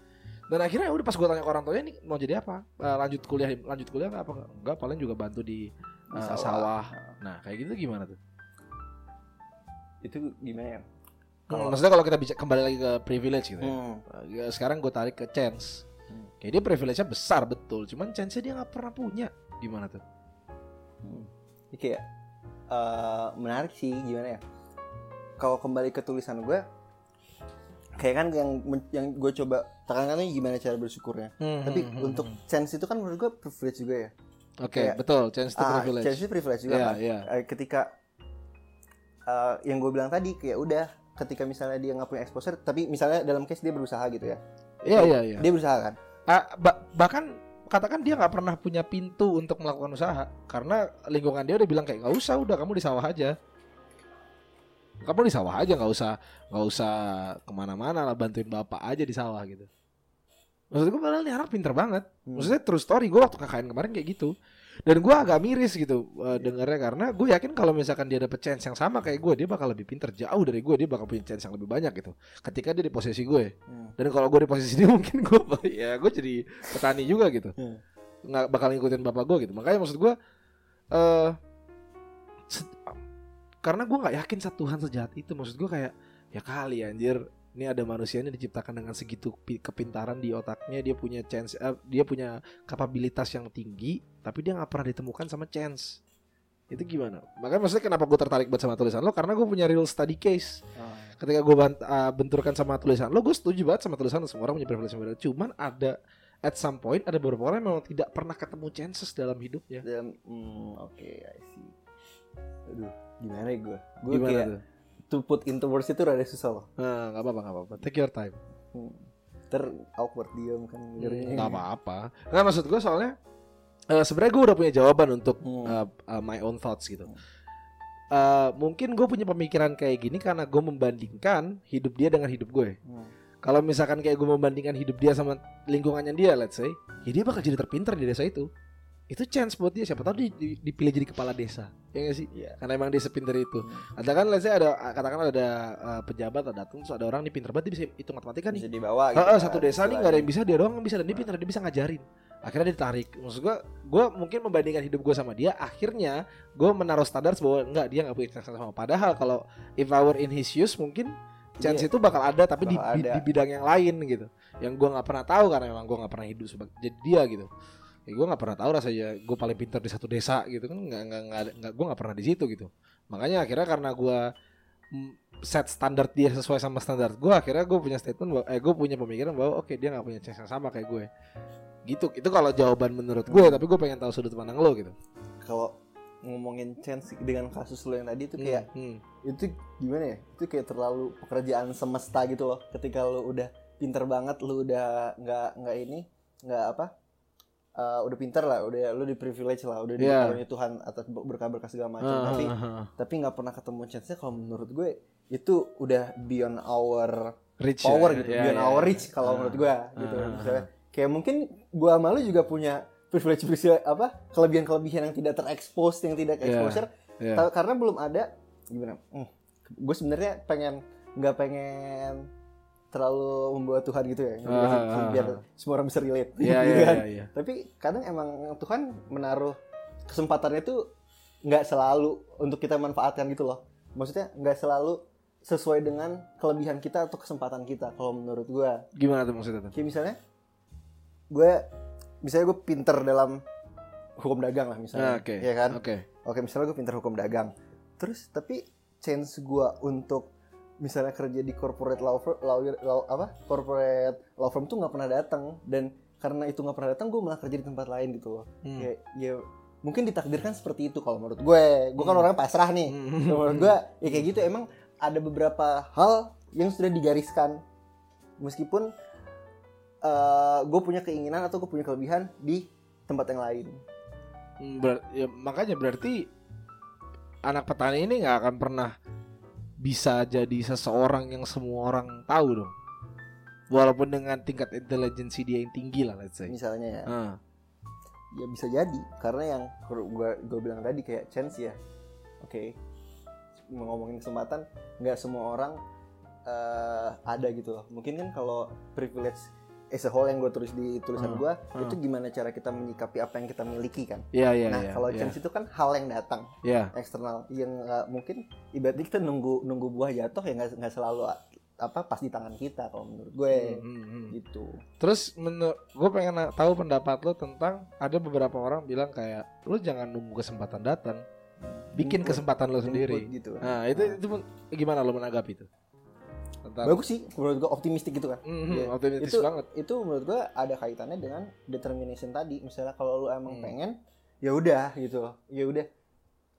Dan akhirnya udah pas gue tanya ke orang tuanya ini mau jadi apa? Eh, lanjut kuliah, lanjut kuliah nggak apa? Enggak, paling juga bantu di, Di eh, sawah. Nah, kayak gitu gimana tuh? itu gimana ya Hmm, maksudnya kalau kita bicara kembali lagi ke privilege gitu. ya. Hmm. Ya, sekarang gue tarik ke chance. Hmm. Kayak dia privilege-nya besar betul, cuman chance-nya dia nggak pernah punya. Gimana tuh? Hmm. Ini kayak eh, menarik sih gimana ya? Kalau kembali ke tulisan gue, kayak kan yang yang gue coba tekankan gimana cara bersyukurnya. Tapi Hmm, untuk chance itu kan menurut gue privilege juga ya. Oke, kayak- betul, chance to Ah, privilege. chance itu privilege juga Iya, kan. iya. Eh, ketika eh, yang gue bilang tadi kayak udah ketika misalnya dia nggak punya exposure, tapi misalnya dalam case dia berusaha gitu ya. Iya, iya, iya. Dia berusaha kan. Ah, ba- bahkan katakan dia nggak pernah punya pintu untuk melakukan usaha karena lingkungan dia udah bilang kayak nggak usah, udah kamu di sawah aja. Kamu di sawah aja, nggak usah nggak usah ke mana-mana lah bantuin bapak aja di sawah gitu. Maksud gue padahal nih anak pinter banget. Hmm. Maksudnya true story gue waktu KKN kemarin kayak gitu. Dan gue agak miris gitu uh, dengarnya karena gue yakin kalau misalkan dia dapet chance yang sama kayak gue dia bakal lebih pinter jauh dari gue dia bakal punya chance yang lebih banyak gitu. Ketika dia di posisi gue. Hmm. Dan kalau gue di posisi dia mungkin gue ya gue jadi petani juga gitu. Hmm. Nggak bakal ngikutin bapak gue gitu. Makanya maksud gue eh se- karena gue nggak yakin satu Tuhan sejahat itu. Maksud gue kayak ya kali anjir ini ada manusia ini diciptakan dengan segitu pi- kepintaran di otaknya dia punya chance eh, dia punya kapabilitas yang tinggi tapi dia nggak pernah ditemukan sama chance. Itu gimana? Makanya maksudnya kenapa gue tertarik buat sama tulisan lo? Karena gue punya real study case. Ah. ketika gue bant- uh, benturkan sama tulisan lo gue setuju banget sama tulisan lo. Semua orang punya privilege yang beda cuman ada at some point ada beberapa orang yang memang tidak pernah ketemu chances dalam hidupnya. Dan hmm, oke, I see. Aduh, gimana ya gue? Gue gimana kayak tuh to put into words itu rada susah loh. nah, nggak apa-apa nggak apa-apa take your time Hmm. Ter awkward diam kan dengernya. nggak apa-apa nggak maksud gue soalnya eh, sebenarnya gue udah punya jawaban untuk Hmm. uh, uh, my own thoughts gitu Eh, mungkin gue punya pemikiran kayak gini karena gue membandingkan hidup dia dengan hidup gue Hmm. Kalau misalkan kayak gue membandingkan hidup dia sama lingkungannya dia, let's say, ya dia bakal jadi terpintar di desa itu. Itu chance buat dia. Siapa tahu di- di- dipilih jadi kepala desa, ya nggak sih? Iya. Karena emang dia sepinter itu. Hmm. Katakan let's say ada, katakan ada uh, pejabat atau datang terus ada orang nih pinter banget dia bisa hitung matematika nih. Bisa dibawa Heeh, kan, satu desa nih nggak ada yang bisa dia doang yang bisa dan dia pintar dia bisa ngajarin. akhirnya ditarik maksud gue gue mungkin membandingkan hidup gue sama dia akhirnya gue menaruh standar bahwa enggak dia nggak punya yang sama padahal kalau if I were in his shoes mungkin chance Iya. itu bakal ada tapi di, Bakal di- ada. di bidang yang lain gitu yang gue nggak pernah tahu karena memang gue nggak pernah hidup sebagai jadi dia gitu ya gue nggak pernah tahu rasanya gue paling pintar di satu desa gitu kan nggak nggak nggak gue nggak pernah di situ gitu. Makanya akhirnya karena gue mm, set standar dia sesuai sama standar gue akhirnya gue punya statement bahwa eh gue punya pemikiran bahwa oke dia nggak punya chance yang sama kayak gue. Gitu itu kalau jawaban menurut gue tapi gue pengen tahu sudut pandang lo gitu. Kalau ngomongin chance dengan kasus lo yang tadi itu kayak Hmm, itu gimana ya? Itu kayak terlalu pekerjaan semesta gitu loh. Ketika lo udah pinter banget lo udah nggak nggak ini nggak apa eh, udah pinter lah udah lo di privilege lah udah Iya. dikaruniai Tuhan atas berkah-berkah segala macam ah, tapi ah, ah. tapi nggak pernah ketemu chance-nya kalau menurut gue itu udah beyond our Rich power ya, gitu ya, beyond ya, our ya. reach kalau Ah, menurut gue gitu ah, Misalnya, kayak mungkin gue sama lu juga punya privilege privilege apa kelebihan-kelebihan yang tidak terekspos yang tidak Iya, exposure iya. Ta- karena belum ada gimana hmm, gue sebenarnya pengen nggak pengen terlalu membawa Tuhan gitu ya Ah, ah, biar ah. semua orang bisa relate gitu iya, kan. iya, iya. tapi kadang emang Tuhan menaruh kesempatannya itu nggak selalu untuk kita manfaatkan gitu loh maksudnya nggak selalu sesuai dengan kelebihan kita atau kesempatan kita kalau menurut gue Gimana tuh maksudnya tuh? kayak misalnya gue misalnya gue pinter dalam hukum dagang lah misalnya Ah, Oke. ya kan Oke. oke misalnya gue pinter hukum dagang terus tapi chance gue untuk misalnya kerja di corporate law firm, lawyer, law- apa? Corporate law firm tuh nggak pernah datang. Dan karena itu nggak pernah datang gue malah kerja di tempat lain gitu loh. Hmm. kayak ya mungkin ditakdirkan seperti itu kalau menurut gue. Gue kan Hmm. orang pasrah nih. Hmm. Menurut gue ya kayak gitu. Emang ada beberapa hal yang sudah digariskan. Meskipun eh gue punya keinginan atau gue punya kelebihan di tempat yang lain. Hmm, ber- ya, makanya berarti anak petani ini nggak akan pernah bisa jadi seseorang yang semua orang tahu dong. Walaupun dengan tingkat intelijensi dia yang tinggi lah let's say. misalnya ya. Ah, ya bisa jadi. Karena yang gue gue bilang tadi kayak chance ya. Oke. Mau ngomongin kesempatan nggak semua orang eh, ada gitu loh. Mungkin kan kalau privilege as a whole yang gue tulis di tulisan Hmm, gue hmm. itu gimana cara kita menyikapi apa yang kita miliki kan Iya iya nah iya. kalau iya. chance itu kan hal yang datang Iya. eksternal yang nggak mungkin ibaratnya kita nunggu nunggu buah jatuh ya nggak nggak selalu apa pas di tangan kita kalau menurut gue Hmm, hmm, hmm. gitu Terus menurut gue pengen tahu pendapat lo tentang ada beberapa orang bilang kayak lo jangan nunggu kesempatan datang, bikin kesempatan lo sendiri. gitu Nah itu itu pun- gimana lo menanggapi itu? Tentang bagus sih menurut gue optimistik gitu kan Mhm, Iya. optimistis itu banget. itu menurut gue ada kaitannya dengan determination tadi misalnya kalau lu emang Hmm. pengen ya udah gitu ya udah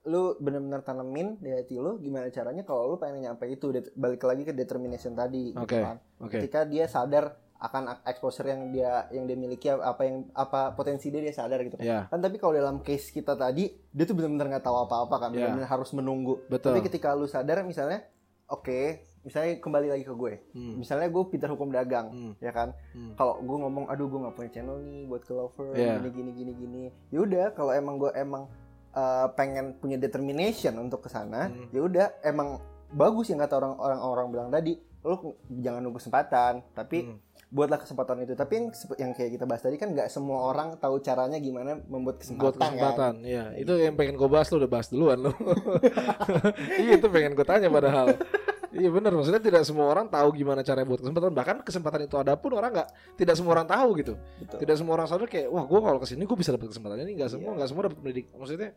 lu bener-bener tanemin di hati lu gimana caranya kalau lu pengen nyampe itu balik lagi ke determination tadi gitu Oke. kan Oke. ketika dia sadar akan ak- exposure yang dia yang dia miliki apa yang apa potensi dia dia sadar gitu kan Ya, kan tapi kalau dalam case kita tadi dia tuh benar-benar nggak tahu apa-apa kan Iya. benar-benar harus menunggu betul. tapi ketika lu sadar misalnya oke misalnya kembali lagi ke gue. Hmm, misalnya gue pintar hukum dagang hmm, ya kan? Hmm. kalau gue ngomong aduh gue nggak punya channel nih buat ke lover Iya. gini gini gini gini. Ya udah kalau emang gue emang uh, pengen punya determination untuk ke sana Hmm. ya udah emang bagus yang kata orang orang orang bilang tadi lu jangan nunggu kesempatan. Tapi Hmm. buatlah kesempatan itu. Tapi yang yang kayak kita bahas tadi kan nggak semua orang tahu caranya gimana membuat kesempatan, buat kesempatan kan? iya. Itu yang pengen gue bahas lo udah bahas duluan lo iya itu pengen gue tanya padahal iya bener maksudnya tidak semua orang tahu gimana cara buat kesempatan bahkan kesempatan itu ada pun orang nggak tidak semua orang tahu gitu Betul. tidak semua orang sadar kayak wah gue kalau ke sini gue bisa dapat kesempatan ini nggak semua Iya. nggak semua dapat pendidik maksudnya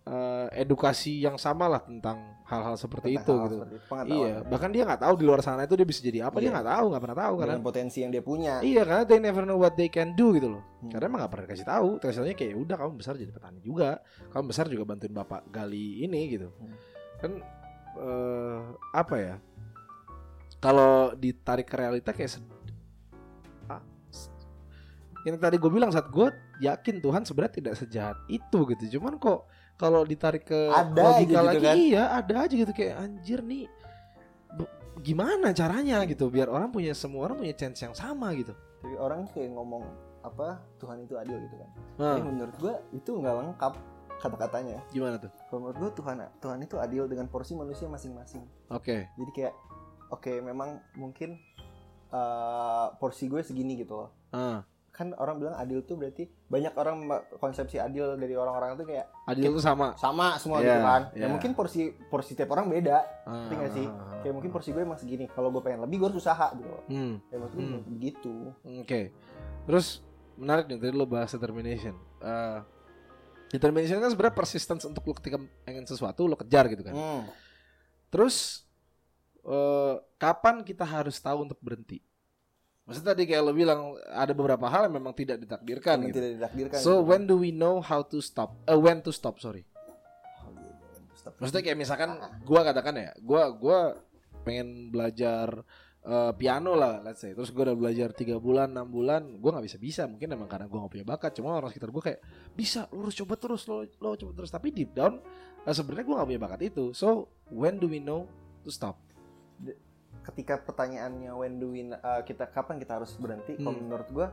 eh, edukasi yang sama lah tentang hal-hal seperti Tentang itu hal gitu seperti iya bahkan dia nggak tahu di luar sana itu dia bisa jadi apa dia Iya. nggak tahu nggak pernah tahu karena potensi yang dia punya Iya karena they never know what they can do gitu loh. Hmm. Karena emang gak pernah dikasih tahu. Terusnya kayak udah kamu besar jadi petani juga. Kamu besar juga bantuin bapak gali ini gitu. Hmm. Kan eh, apa ya? Kalau ditarik ke realita kayak ah, yang tadi gue bilang saat gue yakin Tuhan sebenarnya tidak sejahat itu gitu. Cuman kok kalau ditarik ke Ada logika gitu lagi kan. iya ada aja gitu kayak anjir nih gimana caranya gitu biar orang punya semua orang punya chance yang sama gitu. Jadi orang kayak ngomong apa Tuhan itu adil gitu kan Nah, Tapi menurut gue itu nggak lengkap kata-katanya gimana tuh? kalau menurut gue Tuhan Tuhan itu adil dengan porsi manusia masing-masing Oke. jadi kayak oke memang mungkin uh, porsi gue segini gitu loh Ah, kan orang bilang adil tuh berarti banyak orang konsepsi adil dari orang-orang tuh kayak Adil itu sama. sama semua Iya, gitu kan ya iya. mungkin porsi porsi tiap orang beda Ah, ngerti nggak sih kayak mungkin porsi gue emang segini kalau gue pengen lebih gue harus usaha gitu loh Hmm. ya maksud gue Hmm. begitu Oke. Terus menarik nih tadi lo bahas determination. Eh, determination kan sebenarnya persistence untuk lo ketika pengen sesuatu lo kejar gitu kan. Hmm. Terus eh, kapan kita harus tahu untuk berhenti? Maksudnya tadi kayak lo bilang ada beberapa hal yang memang tidak ditakdirkan gitu. tidak ditakdirkan So gitu. when do we know how to stop? Eh, when to stop? Sorry. Oh, iya. Stop. Maksudnya kayak misalkan gua katakan ya, gua gua pengen belajar eh, piano lah, let's say. Terus gua udah belajar tiga bulan, enam bulan, gua nggak bisa bisa. Mungkin emang karena gua nggak punya bakat. Cuma orang sekitar gua kayak bisa, lu harus coba terus, lo lo coba terus. Tapi deep down eh, sebenarnya gua nggak punya bakat itu. So when do we know to stop? ketika pertanyaannya when do we uh, kita kapan kita harus berhenti kalau Hmm. menurut gue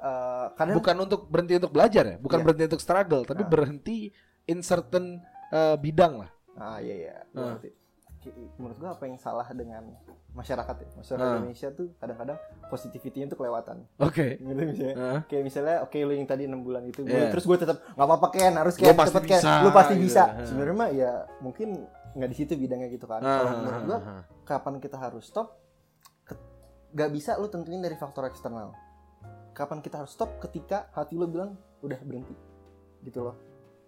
uh, kadang Bukan untuk berhenti untuk belajar ya, bukan Iya. berhenti untuk struggle, tapi Ah. berhenti in certain eh, bidang lah. ah iya iya Ah. Menurut gue apa yang salah dengan masyarakat ya masyarakat Ah. Indonesia tuh kadang-kadang positivity-nya tuh kelewatan Oke. gitu misalnya Heeh. kayak misalnya oke lu yang tadi enam bulan itu gua- Iya. terus gue tetap nggak apa-apa Ken harus Gua Ken pasti cepet Ken bisa, lu pasti gitu. bisa Ah. sebenarnya mah ya mungkin nggak di situ bidangnya gitu kan kalau menurut gue kapan kita harus stop nggak bisa lu tentuin dari faktor eksternal kapan kita harus stop ketika hati lu bilang udah berhenti gitu loh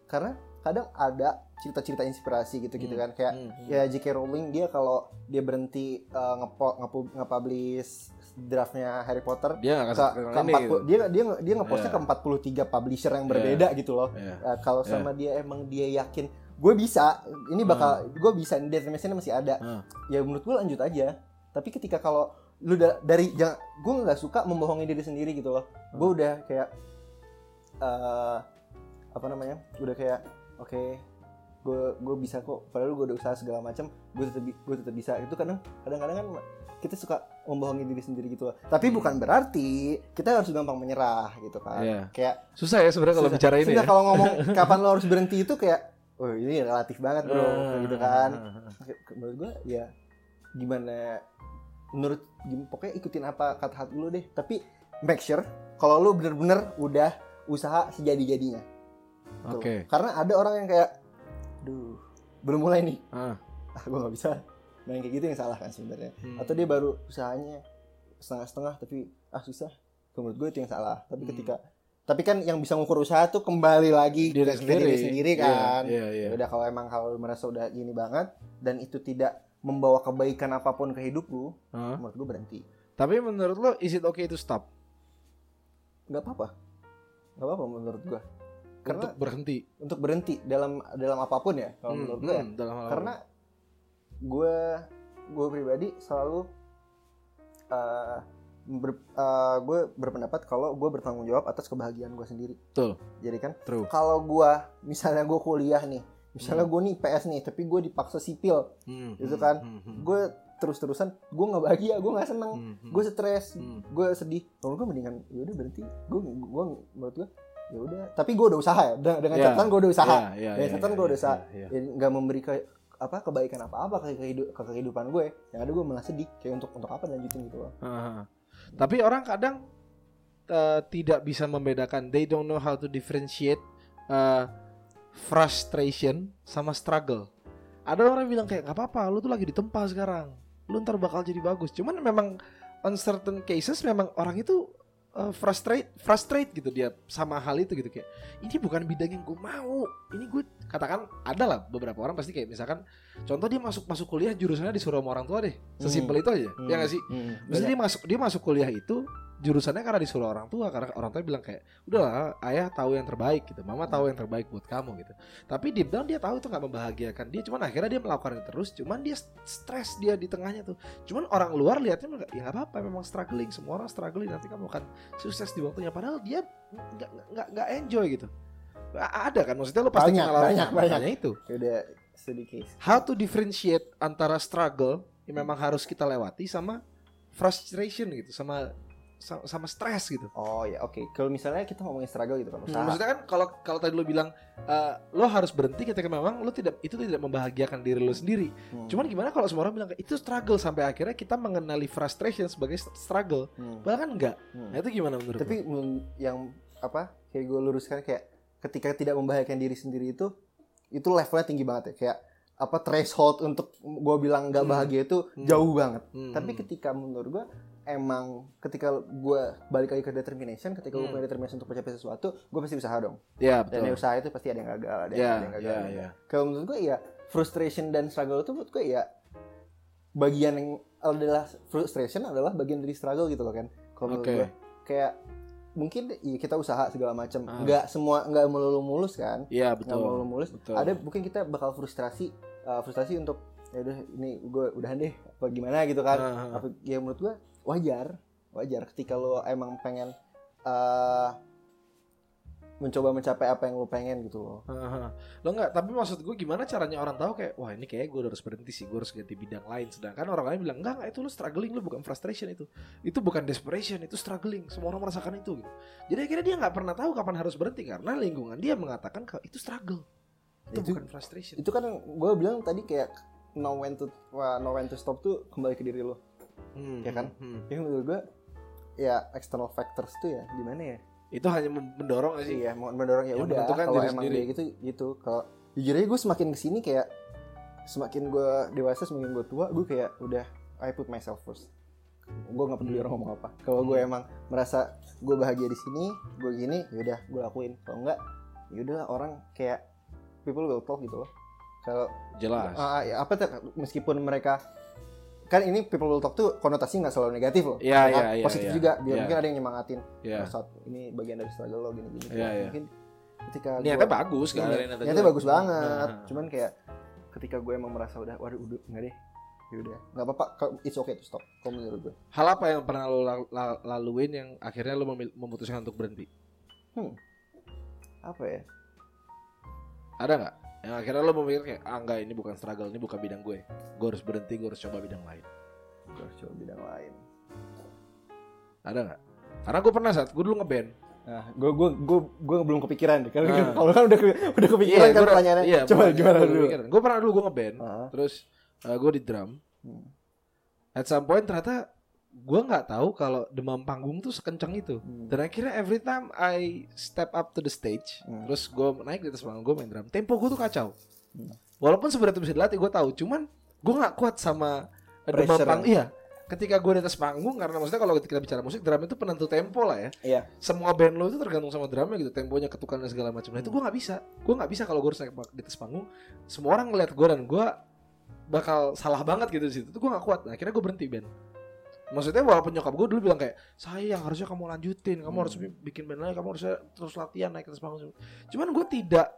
karena kadang ada cerita-cerita inspirasi gitu gitu Hmm, kan kayak hmm, hmm. ya J.K. Rowling dia kalau dia berhenti uh, ngepo ngepu- nge-publish draftnya Harry Potter dia ke, kasih ke ini 40 gitu. dia dia dia ngepostnya Iya. ke 43 publisher yang berbeda gitu loh Iya. Uh, kalau Iya. sama dia emang dia yakin gue bisa ini bakal gue bisa ini determination masih ada Ah. ya menurut gue lanjut aja tapi ketika kalau lu da- dari jangan gue nggak suka membohongi diri sendiri gitu loh gue Hmm. udah kayak eh apa namanya udah kayak oke gue gue bisa kok. Padahal gue udah usaha segala macam gue tetap gue tetap bisa. Itu kadang kadang-kadang kan kita suka membohongi diri sendiri gitu loh. Tapi bukan berarti kita harus gampang menyerah gitu kan. Iya. kayak Susah ya sebenarnya kalau bicara ini Susah ya. kalau ngomong kapan lo harus berhenti itu kayak oh ini relatif banget bro Ah, kayak gitu kan. Menurut gue ya gimana menurut pokoknya ikutin apa kata hati lu deh. Tapi make sure kalau lu bener-bener udah usaha sejadi-jadinya Oke. karena ada orang yang kayak duh belum mulai nih Ah. ah gue nggak bisa nah yang kayak gitu yang salah kan sebenarnya Hmm. atau dia baru usahanya setengah-setengah tapi ah susah menurut gue itu yang salah tapi Hmm. ketika tapi kan yang bisa ngukur usaha tuh kembali lagi Diri ke sendiri. diri sendiri Iya, kan Iya, iya. Ya udah kalau emang kalau merasa udah gini banget dan itu tidak membawa kebaikan apa pun ke hidup lu Ah. menurut gue berhenti Tapi menurut lo is it okay to stop? nggak apa-apa nggak apa-apa menurut gue karena untuk berhenti. untuk berhenti dalam dalam apa pun ya kalau Hmm, menurut gue ya. hmm, dalam hal karena gue gue pribadi selalu eh, ber- eh, gue berpendapat kalau gue bertanggung jawab atas kebahagiaan gue sendiri Betul. jadi kan True. kalau gue misalnya gue kuliah nih misalnya gue nih PS nih tapi gue dipaksa sipil Hmm, Itu hmm, kan. hmm, hmm, gue terus-terusan gue nggak bahagia gue nggak seneng hmm, hmm. gue stres Hmm. gue sedih kalau gue mendingan ya udah berhenti gue gue menurut gue ya udah tapi gue udah usaha ya dengan, Iya. catatan gue udah usaha Iya, iya, Dengan iya, catatan iya, gue udah iya, usaha iya. ya nggak memberi ke apa kebaikan apa apa ke, ke kehidupan gue yang ada gue malah sedih kayak untuk untuk apa lanjutin gitu loh Ah. Tapi orang kadang eh, tidak bisa membedakan. They don't know how to differentiate eh, frustration sama struggle. Ada orang bilang kayak nggak apa-apa, lu tuh lagi ditempa sekarang. Lu ntar bakal jadi bagus. Cuman memang on certain cases memang orang itu eh, frustrate frustrate gitu dia sama hal itu gitu kayak ini bukan bidang yang gue mau. Ini gue katakan ada lah beberapa orang pasti kayak misalkan contoh dia masuk masuk kuliah jurusannya disuruh sama orang tua deh sesimpel itu aja ya nggak sih? Hmm, Maksudnya dia masuk dia masuk kuliah itu jurusannya karena disuruh orang tua karena orang tua bilang kayak udahlah ayah tahu yang terbaik gitu. Mama tahu yang terbaik buat kamu gitu. Tapi deep down dia tahu itu nggak membahagiakan dia cuman akhirnya dia melakukan itu terus cuman dia stres dia di tengahnya tuh. Cuman orang luar lihatnya nggak- ya nggak apa-apa memang struggling semua orang struggling nanti kamu akan sukses di waktunya. Padahal dia nggak nggak nggak enjoy gitu. A- ada kan? Maksudnya lo pasti Banyak, ngalamin banyak, makanya banyak. itu. Udah sedikit. How to differentiate antara struggle yang memang harus kita lewati sama frustration gitu sama sama, sama stres gitu. Oh ya oke. Kalau misalnya kita ngomongin struggle gitu kan Hmm, usaha. maksudnya kan kalau kalau tadi lo bilang eh, lo harus berhenti ketika memang lo tidak itu tidak membahagiakan diri lo sendiri. Hmm. Cuman gimana kalau semua orang bilang itu struggle sampai akhirnya kita mengenali frustration sebagai struggle. Hmm. Padahal kan enggak. Hmm. Nah, itu gimana menurut Tapi men- yang apa? Kayak gue luruskan kayak ketika tidak membahayakan diri sendiri itu itu levelnya tinggi banget ya. Kayak apa threshold untuk gue bilang nggak Hmm. bahagia itu Hmm. jauh banget. lo? Hmm. Tapi ketika menurut gue emang ketika gue balik lagi ke determination, ketika gue Hmm. punya determination untuk mencapai sesuatu, gue pasti usaha dong. ya Dan betul. ya usaha itu pasti ada yang gagal, ada yang, Ya, ada yang gagal. ya, ada yang ya. gagal. Kalau menurut gue ya frustration dan struggle itu menurut gue ya bagian yang adalah frustration adalah bagian dari struggle gitu loh kan. Kalau menurut Oke. gue kayak mungkin ya kita usaha segala macam, Ah. nggak semua nggak melulu mulus kan, Iya nggak betul. melulu mulus. Betul. Ada mungkin kita bakal frustrasi, uh, frustasi untuk ya udah ini gue udahan deh apa gimana gitu kan. Ah, ah. Apa ya menurut gue wajar, wajar ketika lo emang pengen uh, mencoba mencapai apa yang lo pengen gitu loh. Haha. Lo enggak, tapi maksud gue gimana caranya orang tahu kayak wah ini kayak gue harus berhenti sih, gue harus ganti bidang lain. Sedangkan orang lain bilang enggak, enggak itu lo struggling, lo bukan frustration itu. Itu bukan desperation, itu struggling. Semua orang merasakan itu gitu. Jadi akhirnya dia nggak pernah tahu kapan harus berhenti karena lingkungan dia mengatakan kalau itu struggle. Itu, Itu- bukan frustration. itu kan gue bilang tadi kayak know when to wah, know when to stop tuh kembali ke diri lo Hmm, ya kan? hmm, hmm. ya menurut gue ya external factors tuh ya gimana ya Itu hanya mendorong aja sih. iya mau mendorong ya Yang udah kalau emang sendiri. dia gitu gitu kalau jujur aja gue semakin ke sini kayak semakin gue dewasa semakin gue tua gue kayak udah I put myself first gue nggak peduli Hmm. orang ngomong apa kalau gue emang merasa gue bahagia di sini gue gini yaudah gue lakuin kalau enggak yaudah orang kayak people will talk gitu loh kalau Jelas. Ya, apa tuh meskipun mereka kan ini people will talk tuh konotasi nggak selalu negatif loh. Iya, iya, iya, Positif iya. juga. Dia Iya. mungkin ada yang nyemangatin. "Oh, saat ini bagian dari struggle lo gini-gini. Iya, iya. Mungkin ketika Niatnya gua- bagus kan. Niatnya niatnya bagus banget. Nah. Cuman kayak ketika gue emang merasa udah waduh udah nggak deh. Ya udah, nggak apa-apa. Kalau It's okay to stop. Kalau menurut gue. Hal apa yang pernah lo la- la- laluin yang akhirnya lo memutuskan untuk berhenti? Apa ya? Ada nggak? Yang akhirnya lo memikir kayak ah enggak ini bukan struggle, ini bukan bidang gue. Gue harus berhenti, gue harus coba bidang lain. Gue harus coba bidang lain. Ada nggak? Karena gue pernah saat gue dulu ngeband. Nah, gue gue gue gue belum kepikiran deh. Karena Ah. kalau kan udah udah kepikiran kan gua- pertanyaannya. Iya, coba gimana dulu? Gue pernah dulu gue ngeband. Ah. Terus gue di drum. Hmm. At some point ternyata gue nggak tahu kalau demam panggung tuh sekencang itu. Hmm. Dan akhirnya every time I step up to the stage, Hmm. terus gue naik di atas panggung gue main drum, tempo gue tuh kacau. Hmm. Walaupun sebenarnya bisa dilatih, gue tahu. Cuman gue nggak kuat sama eh, demam Pressure. panggung. Iya, ketika gue di atas panggung karena maksudnya kalau kita bicara musik, drum itu penentu tempo lah ya. Iya. Semua band lo itu tergantung sama drumnya gitu, temponya, ketukan dan segala macam. Nah itu gue nggak bisa. Gue nggak bisa kalau gue harus naik di atas panggung. Semua orang ngeliat gue dan gue bakal salah banget gitu di situ. Itu gue nggak kuat. Nah, akhirnya gue berhenti band. Maksudnya walaupun nyokap gue dulu bilang kayak sayang harusnya kamu lanjutin, kamu Hmm. harus bi- bikin band lagi, kamu harusnya terus latihan naik ke atas panggung. Cuman gue tidak